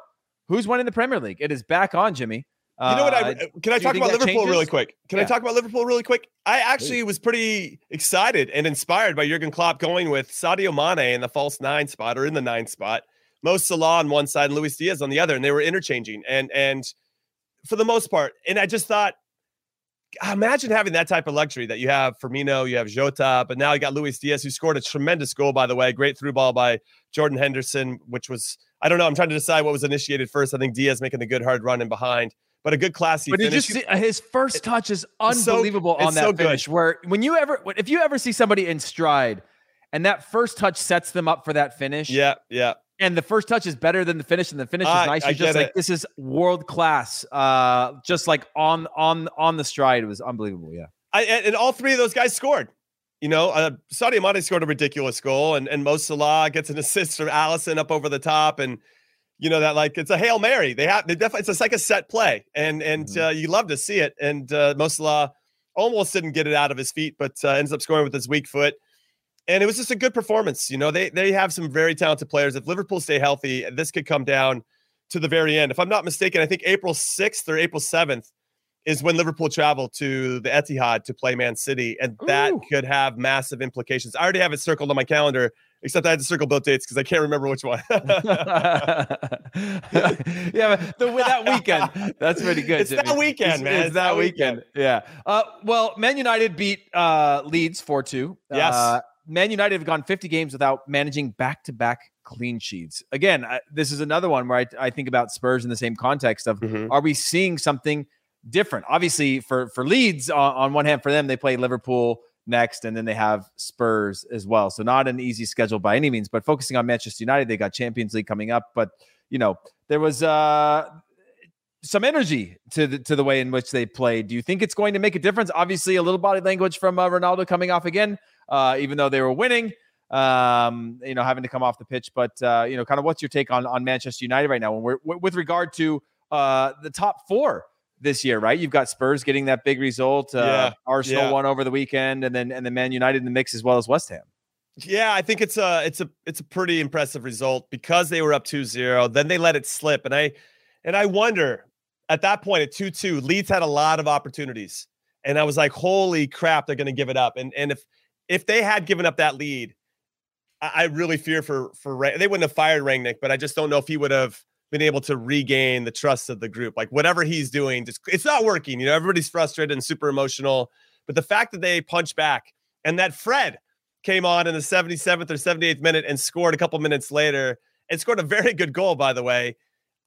who's winning the Premier League. It is back on, Jimmy. You know what? I, uh, can I talk about Liverpool changes? really quick? Can yeah. I talk about Liverpool really quick? I actually was pretty excited and inspired by Jurgen Klopp going with Sadio Mane in the false nine spot or in the nine spot, Mo Salah on one side and Luis Diaz on the other, and they were interchanging. And and for the most part, and I just thought imagine having that type of luxury that you have Firmino, you have Jota, but now you got Luis Diaz, who scored a tremendous goal, by the way. Great through ball by Jordan Henderson, which was, I don't know, I'm trying to decide what was initiated first. I think Diaz making a good hard run in behind, but a good classy But did you see his first touch is unbelievable so, on that so finish? Good. Where when you ever, if you ever see somebody in stride and that first touch sets them up for that finish. Yeah, yeah and the first touch is better than the finish, and the finish is nice. You're just like, this is world class. Uh, just like on on on the stride, it was unbelievable. Yeah, I, and all three of those guys scored. You know, uh, Sadio Mane scored a ridiculous goal, and and Mo Salah gets an assist from Alisson up over the top, and you know that like it's a hail mary. They have they definitely it's like a set play, and and mm-hmm. uh, you love to see it. And uh, Mo Salah almost didn't get it out of his feet, but uh, ends up scoring with his weak foot and it was just a good performance. You know, they they have some very talented players. If Liverpool stay healthy, this could come down to the very end. If I'm not mistaken, I think April 6th or April 7th is when Liverpool travel to the Etihad to play Man City, and that Ooh. could have massive implications. I already have it circled on my calendar, except I had to circle both dates because I can't remember which one. yeah, the, that weekend. That's pretty good. It's Jimmy. that weekend, it's, man. It's, it's that, that weekend. weekend. Yeah. Uh, well, Man United beat uh, Leeds 4 2. Yes. Uh, Man United have gone 50 games without managing back to back clean sheets. Again, I, this is another one where I, I, think about Spurs in the same context of mm-hmm. are we seeing something different? Obviously, for for Leeds, on, on, one hand, for them, they play Liverpool next, and then they have Spurs as well. So not an easy schedule by any means. But focusing on Manchester United, they got Champions League coming up. But you know, there was uh some energy to the, to the way in which they played. Do you think it's going to make a difference? Obviously, a little body language from uh, Ronaldo coming off again uh, even though they were winning. Um, you know, having to come off the pitch, but uh, you know, kind of what's your take on on Manchester United right now? When we're with regard to uh, the top four this year, right? You've got Spurs getting that big result. Uh, yeah, Arsenal yeah. won over the weekend, and then and the Man United in the mix as well as West Ham. Yeah, I think it's a it's a it's a pretty impressive result because they were up 2-0, then they let it slip and I and I wonder at that point at 2-2, Leeds had a lot of opportunities. And I was like, "Holy crap, they're going to give it up." And and if if they had given up that lead, I, I really fear for for they wouldn't have fired Rangnick, but I just don't know if he would have been able to regain the trust of the group. Like whatever he's doing, just it's not working. You know, everybody's frustrated and super emotional. But the fact that they punch back and that Fred came on in the 77th or 78th minute and scored a couple minutes later and scored a very good goal, by the way.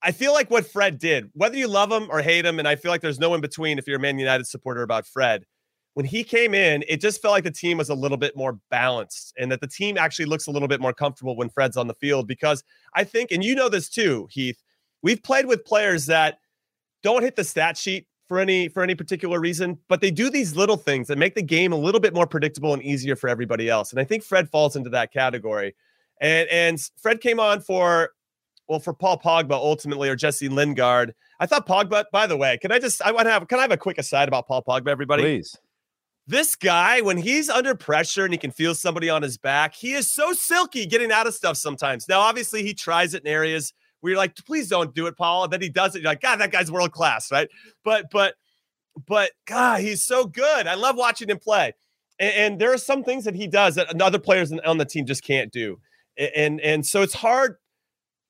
I feel like what Fred did, whether you love him or hate him, and I feel like there's no in between if you're a Man United supporter about Fred when he came in, it just felt like the team was a little bit more balanced and that the team actually looks a little bit more comfortable when Fred's on the field because I think, and you know this too, Heath, we've played with players that don't hit the stat sheet for any for any particular reason, but they do these little things that make the game a little bit more predictable and easier for everybody else. And I think Fred falls into that category. And and Fred came on for well for Paul Pogba ultimately or Jesse Lingard. I thought Pogba. By the way, can I just I want to have can I have a quick aside about Paul Pogba, everybody? Please. This guy, when he's under pressure and he can feel somebody on his back, he is so silky getting out of stuff sometimes. Now, obviously, he tries it in areas where you're like, please don't do it, Paul. And then he does it. You're like, God, that guy's world class, right? But, but, but, God, he's so good. I love watching him play. And, and there are some things that he does that other players on the team just can't do. And, and so it's hard.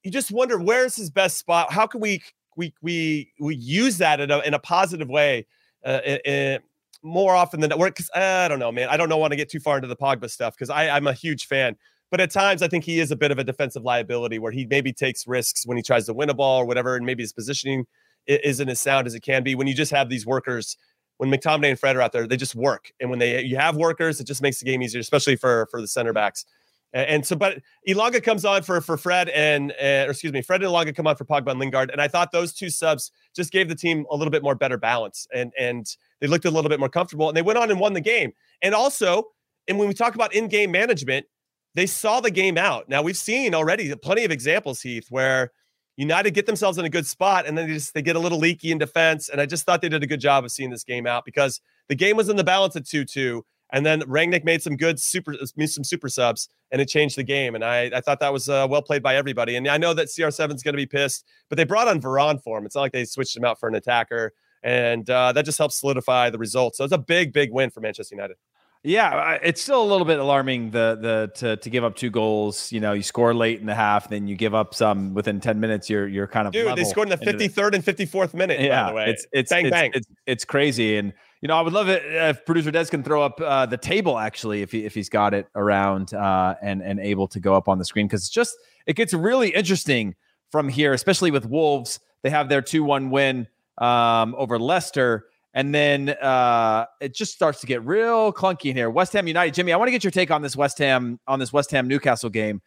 You just wonder where's his best spot? How can we, we, we, we use that in a, in a positive way? Uh, more often than not. Because I don't know, man. I don't know want to get too far into the Pogba stuff because I'm a huge fan. But at times, I think he is a bit of a defensive liability where he maybe takes risks when he tries to win a ball or whatever, and maybe his positioning isn't as sound as it can be. When you just have these workers, when McTominay and Fred are out there, they just work. And when they you have workers, it just makes the game easier, especially for for the center backs. And, so, but Elanga comes on for for Fred and, uh, or excuse me, Fred and Elanga come on for Pogba and Lingard, and I thought those two subs just gave the team a little bit more better balance, and and they looked a little bit more comfortable, and they went on and won the game. And also, and when we talk about in-game management, they saw the game out. Now we've seen already plenty of examples, Heath, where United get themselves in a good spot, and then they just they get a little leaky in defense. And I just thought they did a good job of seeing this game out because the game was in the balance at two-two and then Rangnick made some good super some super subs, and it changed the game. And I, I thought that was uh, well played by everybody. And I know that CR7 is going to be pissed, but they brought on Varane for him. It's not like they switched him out for an attacker, and uh, that just helps solidify the result. So it's a big, big win for Manchester United. Yeah, it's still a little bit alarming the the to to give up two goals. You know, you score late in the half, then you give up some within ten minutes. You're you're kind of dude. They scored in the fifty third and fifty fourth minute. Yeah, it's it's bang, it's, bang. It's, it's crazy, and you know, I would love it if producer Des can throw up uh, the table actually, if he, if he's got it around uh, and and able to go up on the screen because it's just it gets really interesting from here, especially with Wolves. They have their two one win um, over Leicester, and then uh, it just starts to get real clunky in here. West Ham United, Jimmy, I want to get your take on this West Ham on this West Ham Newcastle game.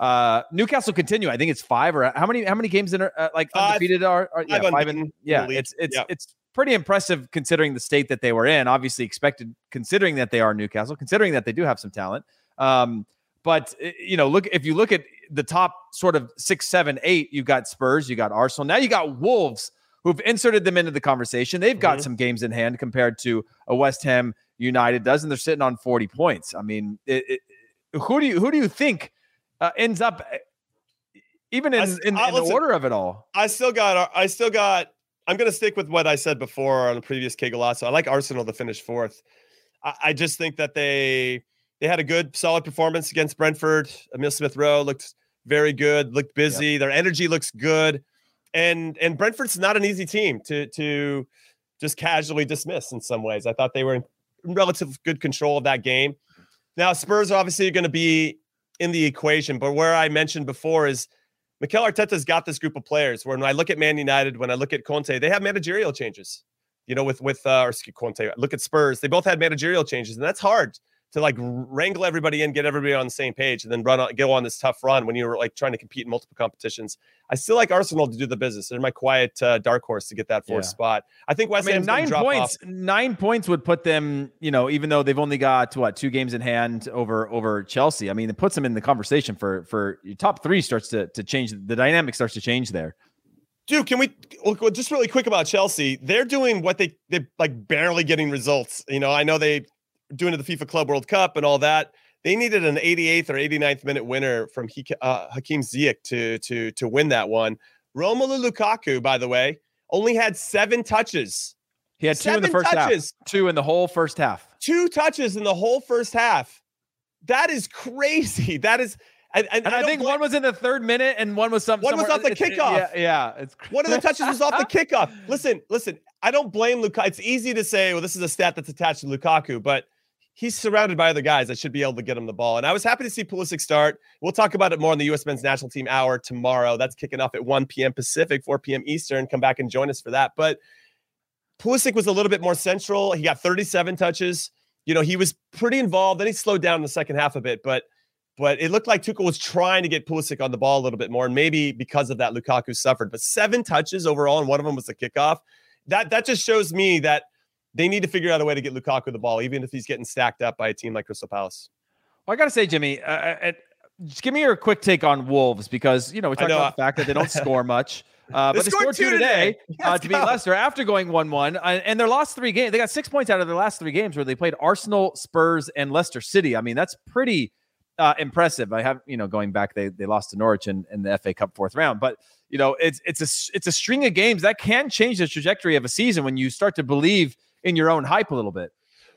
Uh, Newcastle continue. I think it's five or how many how many games in uh, like five, undefeated are, are yeah, five and yeah. It's it's yep. it's pretty impressive considering the state that they were in. Obviously, expected considering that they are Newcastle, considering that they do have some talent. Um, but eh, you know, look if you look at the top sort of six, seven, eight, you got Spurs, you got Arsenal. Now you got Wolves, who've inserted them into the conversation. They've got mm-hmm. some games in hand compared to a West Ham United does, and they're sitting on forty points. I mean, it, it, who do you who do you think uh, ends up? Eh, even in, I, in, in the order of it all, I still got I still got I'm going to stick with what I said before on the previous K I like Arsenal to finish fourth. I, I, just think that they they had a good, solid performance against Brentford. Emil Smith Rowe looked very good, looked busy. Yep. Their energy looks good, and and Brentford's not an easy team to to just casually dismiss in some ways. I thought they were in relative good control of that game. Now Spurs are obviously going to be in the equation, but where I mentioned before is Mikel Arteta's got this group of players. When I look at Man United, when I look at Conte, they have managerial changes. You know, with with uh, or Conte, look at Spurs. They both had managerial changes, and that's hard to like wrangle everybody in, get everybody on the same page, and then run on, go on this tough run when you're like trying to compete in multiple competitions. I still like Arsenal to do the business. They're my quiet uh, dark horse to get that fourth yeah. spot. I think West I mean, nine points. Off. Nine points would put them, you know, even though they've only got what two games in hand over over Chelsea. I mean, it puts them in the conversation for for your top three starts to to change. The dynamic starts to change there. Dude, can we well, just really quick about Chelsea? They're doing what they they like barely getting results. You know, I know they doing to the FIFA Club World Cup and all that. They needed an 88th or 89th minute winner from uh, Hakim Ziyech to to to win that one. Romelu Lukaku, by the way, only had seven touches. He had two seven in the first touches. half. Two in the whole first half. Two touches in the whole first half. That is crazy. That is. And, and, and I, I think one was in the third minute, and one was some. One was off the kickoff. Yeah, yeah, it's one of the touches was off the kickoff. Listen, listen. I don't blame Lukaku. It's easy to say, well, this is a stat that's attached to Lukaku, but he's surrounded by other guys that should be able to get him the ball. And I was happy to see Pulisic start. We'll talk about it more in the U.S. men's national team hour tomorrow. That's kicking off at 1 p.m. Pacific, 4 p.m. Eastern. Come back and join us for that. But Pulisic was a little bit more central. He got 37 touches. You know, he was pretty involved. Then he slowed down in the second half a bit, but but it looked like Tuchel was trying to get Pulisic on the ball a little bit more, and maybe because of that, Lukaku suffered. But seven touches overall, and one of them was the kickoff. That that just shows me that they need to figure out a way to get Lukaku the ball, even if he's getting stacked up by a team like Crystal Palace. Well, I got to say, Jimmy, uh, uh, just give me your quick take on Wolves because you know we talked know, about the fact that they don't score much. Uh, but they scored, two today, today uh, to beat Leicester after going 1 1. Uh, and their last three games, they got six points out of their last three games where they played Arsenal, Spurs, and Leicester City. I mean, that's pretty uh, impressive. I have, you know, going back, they they lost to Norwich in, in the FA Cup fourth round. But, you know, it's it's a it's a string of games that can change the trajectory of a season when you start to believe in your own hype a little bit.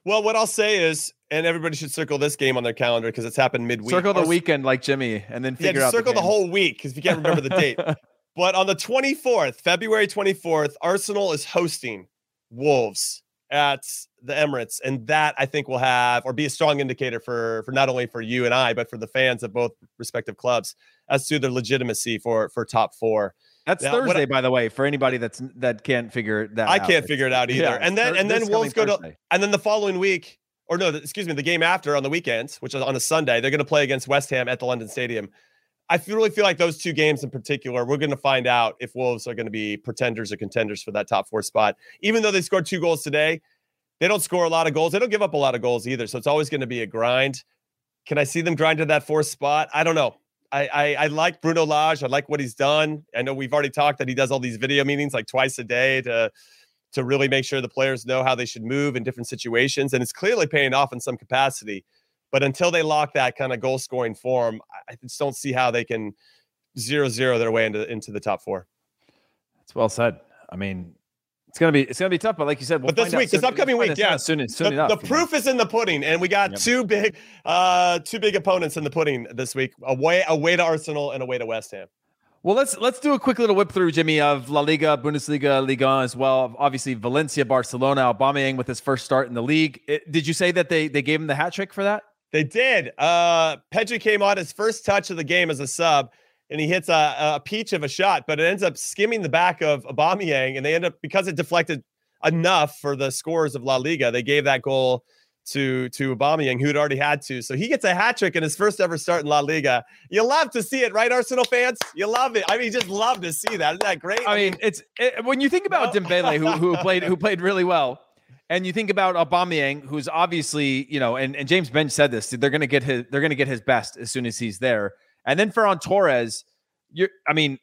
Well, what I'll say is, and everybody should circle this game on their calendar because it's happened midweek. Circle the weekend like Jimmy, and then figure yeah, out circle the, the whole week because you can't remember the date. But on the 24th, February 24th, Arsenal is hosting Wolves at the Emirates, and that I think will have or be a strong indicator for for not only for you and I, but for the fans of both respective clubs as to their legitimacy for for top four. That's now, Thursday, I, by the way, for anybody that's that can't figure that. I out. can't figure it out either. Yeah, and then and then Wolves go Thursday. to and then the following week, or no, excuse me, the game after on the weekend, which is on a Sunday, they're going to play against West Ham at the London Stadium. I really feel like those two games in particular, we're going to find out if Wolves are going to be pretenders or contenders for that top four spot. Even though they scored two goals today, they don't score a lot of goals. They don't give up a lot of goals either. So it's always going to be a grind. Can I see them grind to that fourth spot? I don't know. I, I, I like Bruno Lage. I like what he's done. I know we've already talked that he does all these video meetings like twice a day to to really make sure the players know how they should move in different situations, and it's clearly paying off in some capacity. But until they lock that kind of goal scoring form, I just don't see how they can zero zero their way into into the top four. That's well said. I mean, it's gonna be it's gonna be tough, but like you said, we'll but this week, this upcoming week, yeah, soon, soon the, enough. The proof is in the pudding, and we got yep. two big, uh, two big opponents in the pudding this week. Away, away to Arsenal, and away to West Ham. Well, let's let's do a quick little whip through, Jimmy, of La Liga, Bundesliga, Liga as well. Obviously, Valencia, Barcelona, Aubameyang with his first start in the league. It, did you say that they they gave him the hat trick for that? They did. Uh, Pedri came on his first touch of the game as a sub, and he hits a, a peach of a shot, but it ends up skimming the back of Aubameyang, and they end up because it deflected enough for the scores of La Liga. They gave that goal to to Aubameyang, who had already had to. So he gets a hat trick in his first ever start in La Liga. You love to see it, right, Arsenal fans? You love it. I mean, you just love to see that. Isn't that great? I, I mean, it's it, when you think about no. Dembele, who who played who played really well. And you think about Aubameyang, who's obviously, you know, and, and James Benge said this, they're gonna get his they're gonna get his best as soon as he's there. And then Ferran Torres, you're I mean,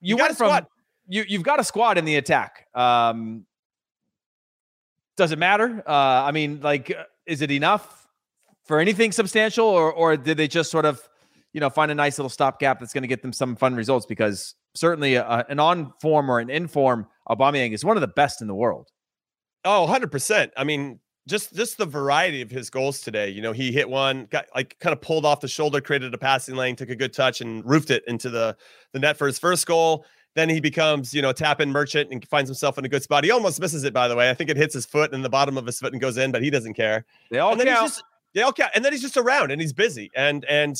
you, you went from you you've got a squad in the attack. Um does it matter? Uh I mean, like, is it enough for anything substantial, or or did they just sort of, you know, find a nice little stopgap that's going to get them some fun results? Because certainly a, an on form or an in form Aubameyang is one of the best in the world. Oh, 100%. I mean, just just the variety of his goals today. You know, he hit one, got like kind of pulled off the shoulder, created a passing lane, took a good touch and roofed it into the the net for his first goal. Then he becomes, you know, tap in merchant and finds himself in a good spot. He almost misses it, by the way. I think it hits his foot and the bottom of his foot and goes in, but he doesn't care. They all and count. Just, they all count. And then he's just around and he's busy and and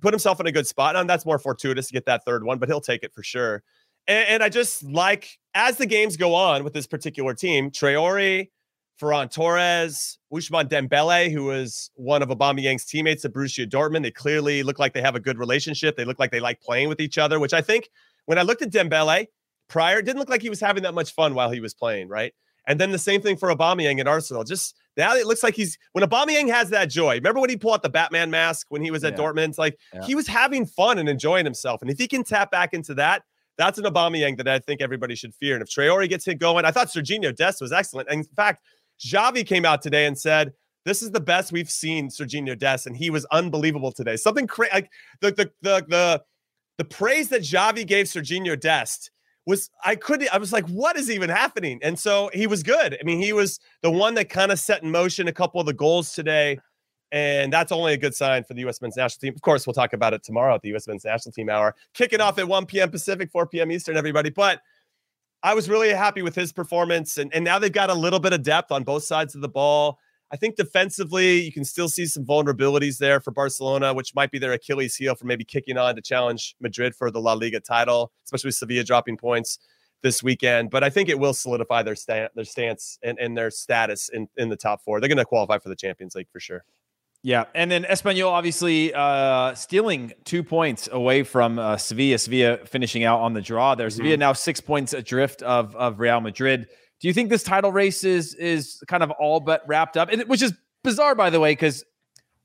put himself in a good spot. And that's more fortuitous to get that third one, but he'll take it for sure. And, and I just like as the games go on with this particular team, Traore, Ferran Torres, Ousmane Dembele, who was one of Aubameyang's teammates at Borussia Dortmund. They clearly look like they have a good relationship. They look like they like playing with each other, which I think when I looked at Dembele prior, it didn't look like he was having that much fun while he was playing, right? And then the same thing for Aubameyang at Arsenal. Just now it looks like he's when Aubameyang has that joy. Remember when he pulled out the Batman mask when he was at yeah. Dortmund? Like yeah. he was having fun and enjoying himself. And if he can tap back into that, that's an Aubameyang that I think everybody should fear. And if Traore gets hit going, I thought Serginho Dest was excellent. And in fact, Xavi came out today and said, this is the best we've seen Serginho Dest, and he was unbelievable today. Something crazy like the, the the the the praise that Xavi gave Serginho Dest was I couldn't I was like, what is even happening? And so he was good. I mean, he was the one that kind of set in motion a couple of the goals today. And that's only a good sign for the U.S. men's national team. Of course, we'll talk about it tomorrow at the U.S. men's national team hour, kicking off at 1 p.m. Pacific, 4 p.m. Eastern, everybody. But I was really happy with his performance. And, and now they've got a little bit of depth on both sides of the ball. I think defensively, you can still see some vulnerabilities there for Barcelona, which might be their Achilles heel for maybe kicking on to challenge Madrid for the La Liga title, especially with Sevilla dropping points. this weekend, but I think it will solidify their sta- their stance and, and their status in, in the top four. They're going to qualify for the Champions League for sure. Yeah, and then Espanyol obviously uh, stealing two points away from uh, Sevilla. Sevilla finishing out on the draw there. Mm-hmm. Sevilla now six points adrift of of Real Madrid. Do you think this title race is is kind of all but wrapped up? And, which is bizarre, by the way, because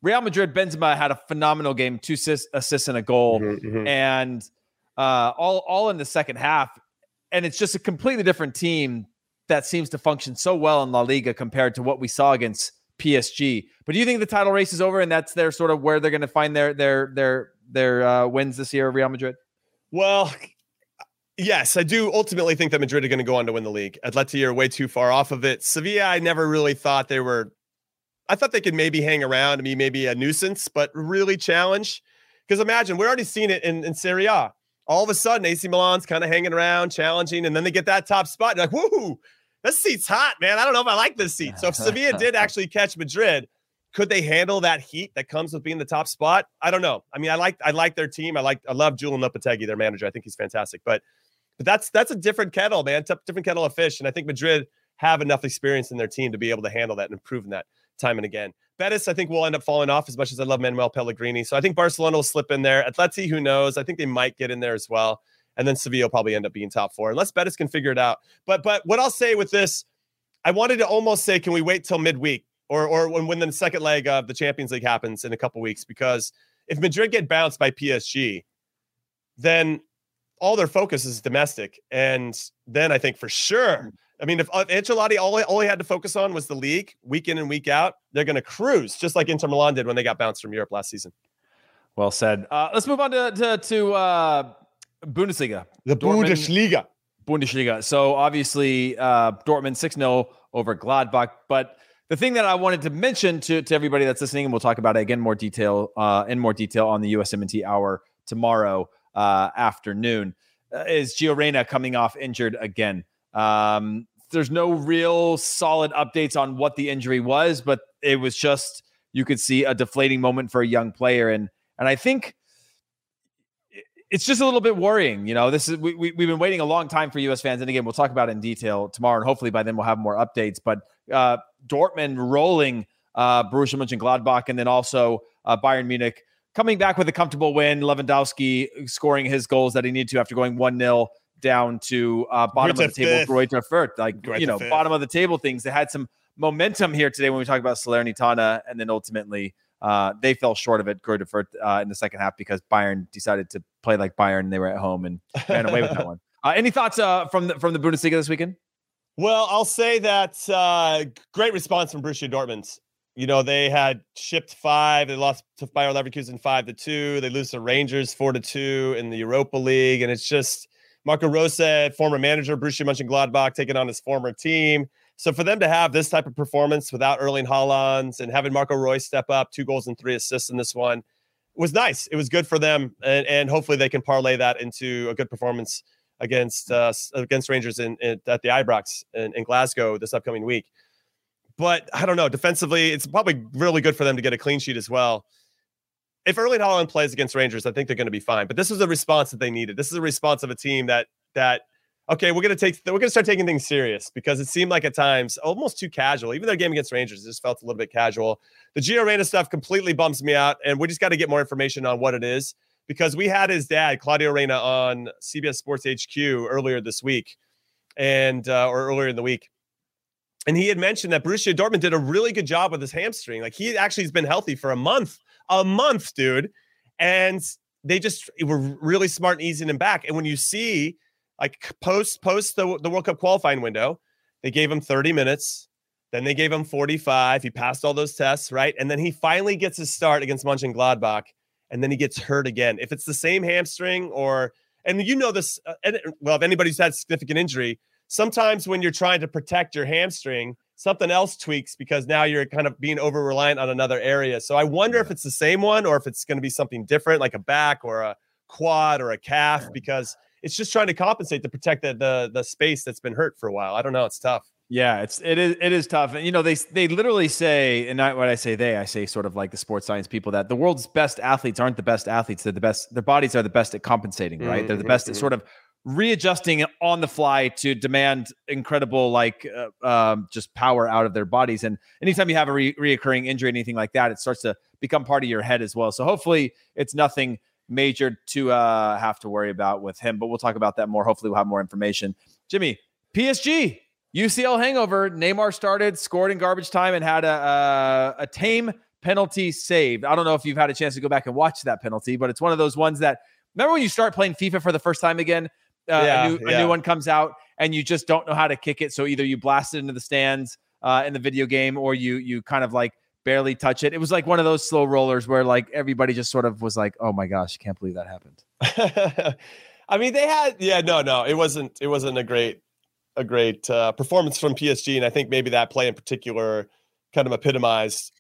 Real Madrid Benzema had a phenomenal game, two assists, assists and a goal, mm-hmm, mm-hmm. and uh, all all in the second half. And it's just a completely different team that seems to function so well in La Liga compared to what we saw against PSG. But do you think the title race is over and that's their sort of where they're going to find their their their their uh, wins this year, Real Madrid? Well, yes, I do ultimately think that Madrid are going to go on to win the league. Atleti are way too far off of it. Sevilla, I never really thought they were. I thought they could maybe hang around, I mean, maybe a nuisance, but really challenge. Because imagine we're already seeing it in, in Serie A. All of a sudden, AC Milan's kind of hanging around, challenging, and then they get that top spot. You're like, whoo, this seat's hot, man. I don't know if I like this seat. So if Sevilla did actually catch Madrid, could they handle that heat that comes with being the top spot? I don't know. I mean, I like I like their team. I like I love Julen Lopetegui, their manager. I think he's fantastic. But but that's that's a different kettle, man. T- different kettle of fish. And I think Madrid have enough experience in their team to be able to handle that and improve that time and again. Betis, I think, will end up falling off as much as I love Manuel Pellegrini. So I think Barcelona will slip in there. Atleti, who knows? I think they might get in there as well and then Sevilla will probably end up being top four unless Betis can figure it out. But but what I'll say with this, I wanted to almost say, can we wait till midweek or or when, when the second leg of the Champions League happens in a couple weeks? Because if Madrid get bounced by PSG, then all their focus is domestic, and then I think for sure. I mean, if uh, Ancelotti all, all he had to focus on was the league week in and week out, they're going to cruise just like Inter Milan did when they got bounced from Europe last season. Well said. Uh, let's move on to to, to uh, Bundesliga. The Dortmund, Bundesliga. Bundesliga. So obviously, uh, Dortmund 6 0 over Gladbach. But the thing that I wanted to mention to, to everybody that's listening, and we'll talk about it again more detail uh, in more detail on the USMNT hour tomorrow uh, afternoon, uh, is Gio Reyna coming off injured again. Um, there's no real solid updates on what the injury was, but it was just you could see a deflating moment for a young player, and and I think it's just a little bit worrying. You know, this is we, we have been waiting a long time for U.S. fans, and again, we'll talk about it in detail tomorrow, and hopefully by then we'll have more updates. But uh, Dortmund rolling uh, Borussia Mönchengladbach, and then also uh, Bayern Munich coming back with a comfortable win. Lewandowski scoring his goals that he needed to after going one 0 down to uh, bottom of the table, Greuther Fürth, like you know, bottom of the table things. They had some momentum here today when we talk about Salernitana, and then ultimately uh, they fell short of it, Greuther Fürth, uh, in the second half because Bayern decided to play like Bayern. They were at home and ran away with that one. Uh, any thoughts uh, from the, from the Bundesliga this weekend? Well, I'll say that uh, great response from Borussia Dortmund. You know, they had shipped five. They lost to Bayer Leverkusen five to two. They lose to Rangers four to two in the Europa League, and it's just Marco Rose, former manager Borussia Mönchengladbach, taking on his former team. So for them to have this type of performance without Erling Haaland and having Marco Reus step up, two goals and three assists in this one, was nice. It was good for them, and, and hopefully they can parlay that into a good performance against uh, against Rangers in, in, at the Ibrox in, in Glasgow this upcoming week. But I don't know. Defensively, it's probably really good for them to get a clean sheet as well. If Erling Haaland plays against Rangers, I think they're going to be fine. But this is a response that they needed. This is a response of a team that that okay, we're gonna take we're gonna start taking things serious because it seemed like at times almost too casual. Even their game against Rangers just felt a little bit casual. The Gio Reyna stuff completely bumps me out, and we just got to get more information on what it is because we had his dad Claudio Reyna on CBS Sports HQ earlier this week, and uh, or earlier in the week. And he had mentioned that Borussia Dortmund did a really good job with his hamstring. Like he actually has been healthy for a month, a month, dude. And they just were really smart and easing him back. And when you see like post post the, the World Cup qualifying window, they gave him 30 minutes. Then they gave him 45. He passed all those tests, right? And then he finally gets his start against Mönchengladbach, and then he gets hurt again. If it's the same hamstring or, and you know this, uh, well, if anybody's had significant injury, sometimes when you're trying to protect your hamstring, something else tweaks because now you're kind of being over reliant on another area. So I wonder yeah. if it's the same one or if it's going to be something different, like a back or a quad or a calf, because it's just trying to compensate to protect the, the the space that's been hurt for a while. I don't know. It's tough. Yeah, it's it is it is tough. And you know, they they literally say, and not what I say they, I say sort of like the sports science people that the world's best athletes aren't the best athletes. They're the best. Their bodies are the best at compensating, right? Mm-hmm. They're the best at mm-hmm. sort of readjusting on the fly to demand incredible like uh, um, just power out of their bodies. And anytime you have a re- reoccurring injury, anything like that, it starts to become part of your head as well. So hopefully it's nothing major to uh, have to worry about with him. But we'll talk about that more. Hopefully we'll have more information. Jimmy, PSG UCL hangover. Neymar started, scored in garbage time, and had a, a, a tame penalty saved. I don't know if you've had a chance to go back and watch that penalty, but it's one of those ones that remember when you start playing FIFA for the first time again uh, yeah, a, new, yeah. a, new, one comes out and you just don't know how to kick it. So either you blast it into the stands uh, in the video game or you you kind of like barely touch it. It was like one of those slow rollers where like everybody just sort of was like, "Oh my gosh, can't believe that happened." I mean, they had yeah, no, no, it wasn't it wasn't a great a great uh, performance from PSG, and I think maybe that play in particular kind of epitomized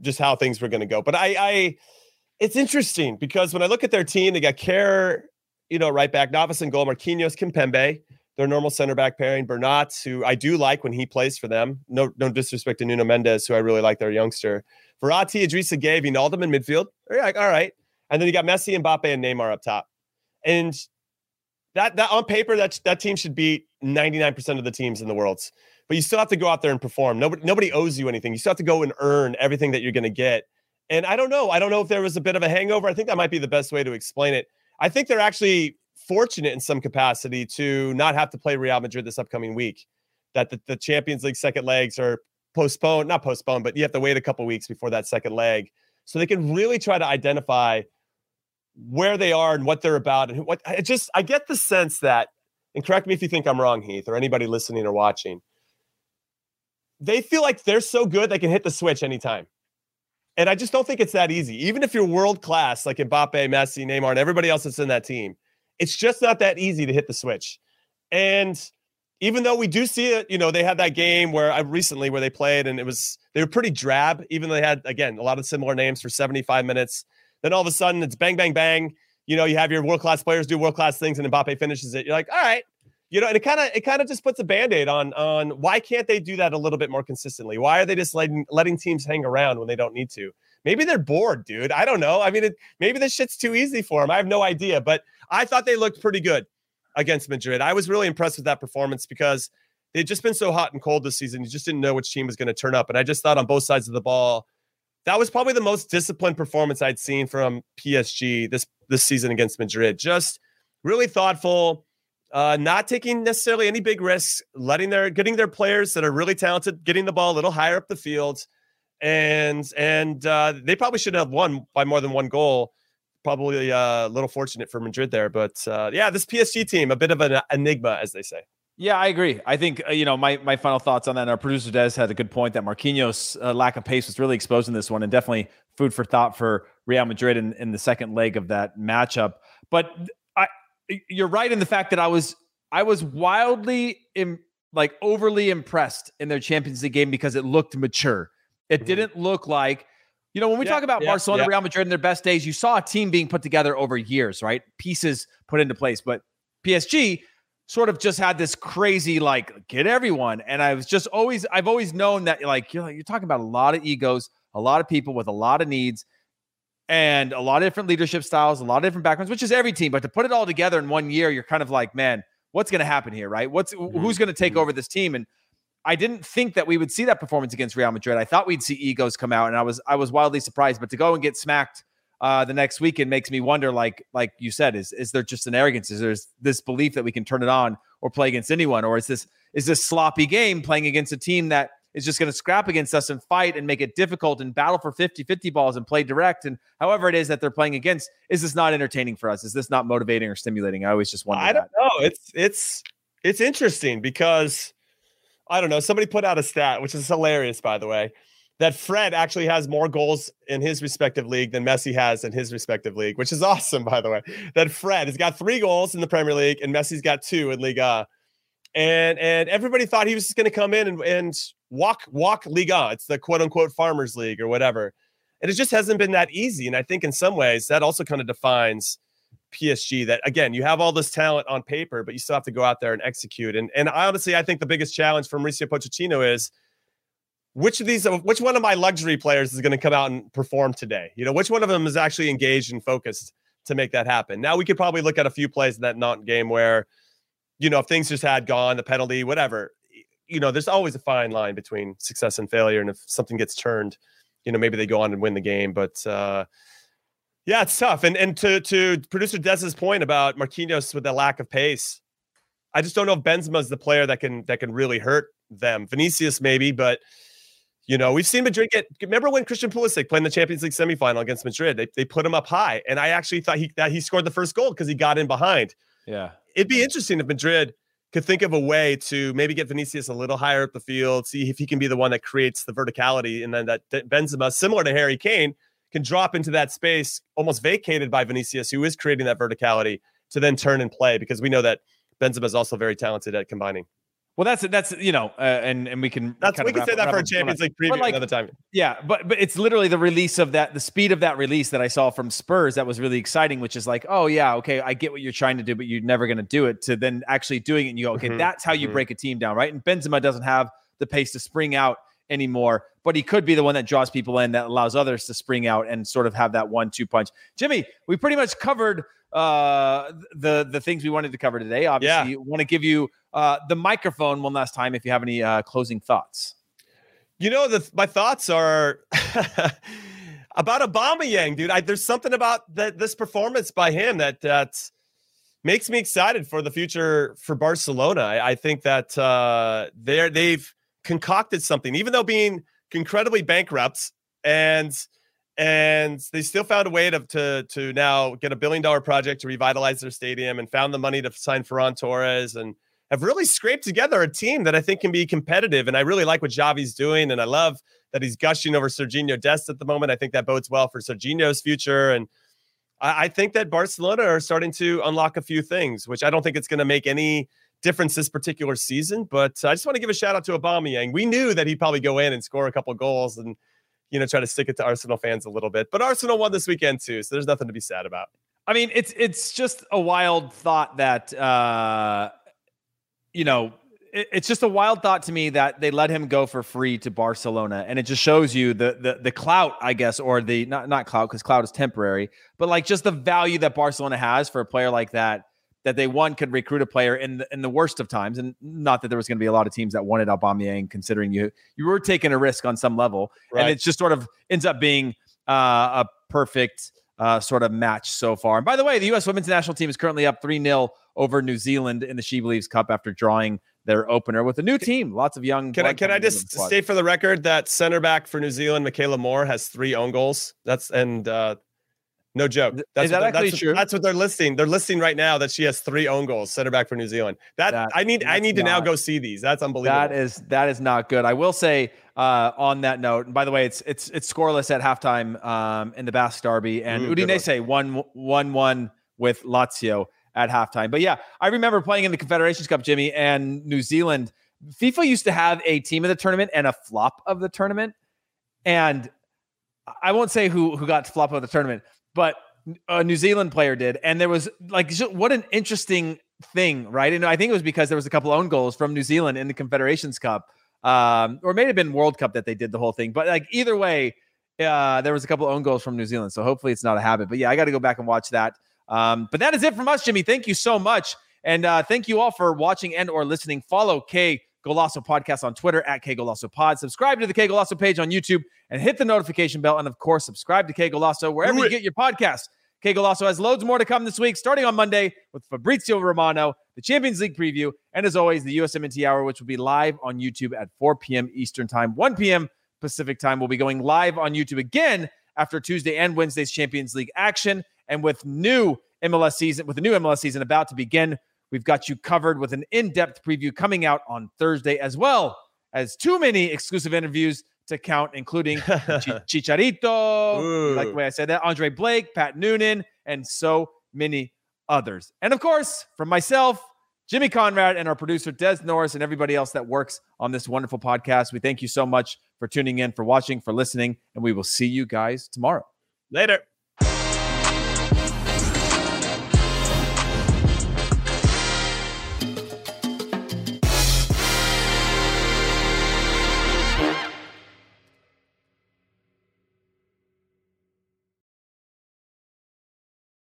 just how things were going to go. But I, I, it's interesting because when I look at their team, they got Kehrer you know, right back, Navas and goal, Marquinhos, Kimpembe, their normal center back pairing, Bernat, who I do like when he plays for them. No, no disrespect to Nuno Mendes, who I really like, their youngster. Verratti, Idrissa Gueye, Wijnaldum in midfield. They're like, all right. And then you got Messi, Mbappe, and Neymar up top. And that that on paper, that that team should beat 99% of the teams in the world. But you still have to go out there and perform. Nobody nobody owes you anything. You still have to go and earn everything that you're going to get. And I don't know. I don't know if there was a bit of a hangover. I think that might be the best way to explain it. I think they're actually fortunate in some capacity to not have to play Real Madrid this upcoming week. That the, the Champions League second legs are postponed, not postponed, but you have to wait a couple weeks before that second leg. So they can really try to identify where they are and what they're about. And what I just, I get the sense that, and correct me if you think I'm wrong, Heath, or anybody listening or watching, they feel like they're so good they can hit the switch anytime. And I just don't think it's that easy. Even if you're world class, like Mbappe, Messi, Neymar, and everybody else that's in that team, it's just not that easy to hit the switch. And even though we do see it, you know, they had that game where I recently where they played and it was they were pretty drab, even though they had again a lot of similar names for 75 minutes. Then all of a sudden it's bang, bang, bang. You know, you have your world class players do world class things and Mbappe finishes it. You're like, all right, you know, and it kind of it kind of just puts a band-aid on on why can't they do that a little bit more consistently? Why are they just letting letting teams hang around when they don't need to? Maybe they're bored, dude. I don't know. I mean, it, maybe this shit's too easy for them. I have no idea, but I thought they looked pretty good against Madrid. I was really impressed with that performance because they'd just been so hot and cold this season. You just didn't know which team was going to turn up, and I just thought on both sides of the ball, that was probably the most disciplined performance I'd seen from PSG this this season against Madrid. Just really thoughtful uh, not taking necessarily any big risks, letting their getting their players that are really talented, getting the ball a little higher up the field, and and uh, they probably should have won by more than one goal. Probably uh, a little fortunate for Madrid there, but uh, yeah, this PSG team a bit of an enigma, as they say. Yeah, I agree. I think uh, you know my my final thoughts on that. Our producer Des had a good point that Marquinhos' uh, lack of pace was really exposed in this one, and definitely food for thought for Real Madrid in, in the second leg of that matchup. But I, you're right in the fact that I was I was wildly Im, like overly impressed in their Champions League game because it looked mature. It mm-hmm. didn't look like you know when we yeah, talk about yeah, Barcelona, yeah. Real Madrid in their best days, you saw a team being put together over years, right? Pieces put into place, but PSG sort of just had this crazy like get everyone and I was just always I've always known that like you're like, you're talking about a lot of egos, a lot of people with a lot of needs and a lot of different leadership styles, a lot of different backgrounds, which is every team. But to put it all together in one year, you're kind of like, man, what's going to happen here, right? What's mm-hmm. who's going to take mm-hmm. over this team? And I didn't think that we would see that performance against Real Madrid. I thought we'd see egos come out, and I was I was wildly surprised. But to go and get smacked uh, the next weekend makes me wonder, like like you said, is is there just an arrogance? Is there this belief that we can turn it on or play against anyone, or is this is this sloppy game playing against a team that is just going to scrap against us and fight and make it difficult and battle for 50 50 balls and play direct and however it is that they're playing against is this not entertaining for us is this not motivating or stimulating i always just wonder i don't know it's it's it's interesting because i don't know somebody put out a stat which is hilarious by the way that fred actually has more goals in his respective league than messi has in his respective league which is awesome by the way that fred has got three goals in the premier league and messi's got two in liga and and everybody thought he was just going to come in and, and walk walk Liga. It's the quote unquote farmers league or whatever. And it just hasn't been that easy. And I think in some ways that also kind of defines PSG that again, you have all this talent on paper, but you still have to go out there and execute. And and I honestly, I think the biggest challenge for Mauricio Pochettino is which of these which one of my luxury players is going to come out and perform today? You know, which one of them is actually engaged and focused to make that happen. Now we could probably look at a few plays in that not game where, you know, if things just had gone, the penalty, whatever. You know, there's always a fine line between success and failure, and if something gets turned, you know, maybe they go on and win the game. But uh, yeah, it's tough. And and to to producer Des's point about Marquinhos with the lack of pace, I just don't know if Benzema is the player that can that can really hurt them. Vinicius maybe, but you know, we've seen Madrid get. Remember when Christian Pulisic played in the Champions League semifinal against Madrid? They, they put him up high, and I actually thought he that he scored the first goal because he got in behind. Yeah, it'd be interesting if Madrid could think of a way to maybe get Vinicius a little higher up the field, see if he can be the one that creates the verticality, and then that, that Benzema, similar to Harry Kane, can drop into that space almost vacated by Vinicius, who is creating that verticality to then turn and play because we know that Benzema is also very talented at combining. Well, that's that's you know, uh, and and we can that's we can say that for a Champions League preview like, another time. Yeah, but but it's literally the release of that, the speed of that release that I saw from Spurs that was really exciting. Which is like, oh yeah, okay, I get what you're trying to do, but you're never going to do it. To then actually doing it, and you go, okay, mm-hmm. that's how you mm-hmm. break a team down, right? And Benzema doesn't have the pace to spring out anymore, but he could be the one that draws people in that allows others to spring out and sort of have that one-two punch. Jimmy, we pretty much covered uh, the the things we wanted to cover today. Obviously, yeah. want to give you uh, the microphone one last time if you have any uh, closing thoughts. You know, the, my thoughts are about Aubameyang, dude. I, there's something about that this performance by him that that makes me excited for the future for Barcelona. I, I think that uh, they're they've concocted something, even though being incredibly bankrupt and and they still found a way to, to to now get a billion dollar project to revitalize their stadium and found the money to sign Ferran Torres and have really scraped together a team that I think can be competitive. And I really like what Xavi's doing, and I love that he's gushing over Serginho Dest at the moment. I think that bodes well for Serginho's future, and I, I think that Barcelona are starting to unlock a few things, which I don't think it's going to make any difference this particular season. But I just want to give a shout out to Aubameyang. We knew that he'd probably go in and score a couple goals and you know, try to stick it to Arsenal fans a little bit. But Arsenal won this weekend too, so there's nothing to be sad about. I mean, it's it's just a wild thought that uh you know, it, it's just a wild thought to me that they let him go for free to Barcelona, and it just shows you the the the clout, I guess, or the not not clout because clout is temporary, but like just the value that Barcelona has for a player like that that they one could recruit a player in the, in the worst of times, and not that there was going to be a lot of teams that wanted Aubameyang, considering you you were taking a risk on some level, right. and it just sort of ends up being uh, a perfect uh, sort of match so far. And by the way, the U.S. Women's National Team is currently up three 0 over New Zealand in the She Believes Cup after drawing their opener with a new team. Lots of young. Can I can I just state for the record that center back for New Zealand, Meikayla Moore, has three own goals. That's and uh, no joke. That's Is that actually that's true? What, that's what they're listing. They're listing right now that she has three own goals, center back for New Zealand. That, that I need. I need to not, now go see these. That's unbelievable. That is that is not good. I will say uh, on that note. And by the way, it's it's it's scoreless at halftime um, in the Basque Derby, and Ooh, Udinese one one one with Lazio at halftime. But yeah, I remember playing in the Confederations Cup, Jimmy, and New Zealand. FIFA used to have a team of the tournament and a flop of the tournament, and I won't say who who got flop of the tournament, but a New Zealand player did, and there was like what an interesting thing, right? And I think it was because there was a couple own goals from New Zealand in the Confederations Cup, um, or it may have been World Cup that they did the whole thing. But like either way, uh, there was a couple own goals from New Zealand, so hopefully it's not a habit. But yeah, I got to go back and watch that. Um, but that is it from us, Jimmy. Thank you so much, and uh, thank you all for watching and or listening. Follow Que Golazo Podcast on Twitter at Que Golazo Pod. Subscribe to the Que Golazo page on YouTube and hit the notification bell. And of course, subscribe to Que Golazo wherever you get your podcasts. Que Golazo has loads more to come this week, starting on Monday with Fabrizio Romano, the Champions League preview, and as always, the USMNT Hour, which will be live on YouTube at 4 p.m. Eastern Time, 1 p.m. Pacific Time. We'll be going live on YouTube again after Tuesday and Wednesday's Champions League action. And with new MLS season, with the new MLS season about to begin, We've got you covered with an in depth preview coming out on Thursday, as well as too many exclusive interviews to count, including Chicharito, like the way I said that, Andre Blake, Pat Noonan, and so many others. And of course, from myself, Jimmy Conrad, and our producer, Des Norris, and everybody else that works on this wonderful podcast, we thank you so much for tuning in, for watching, for listening, and we will see you guys tomorrow. Later.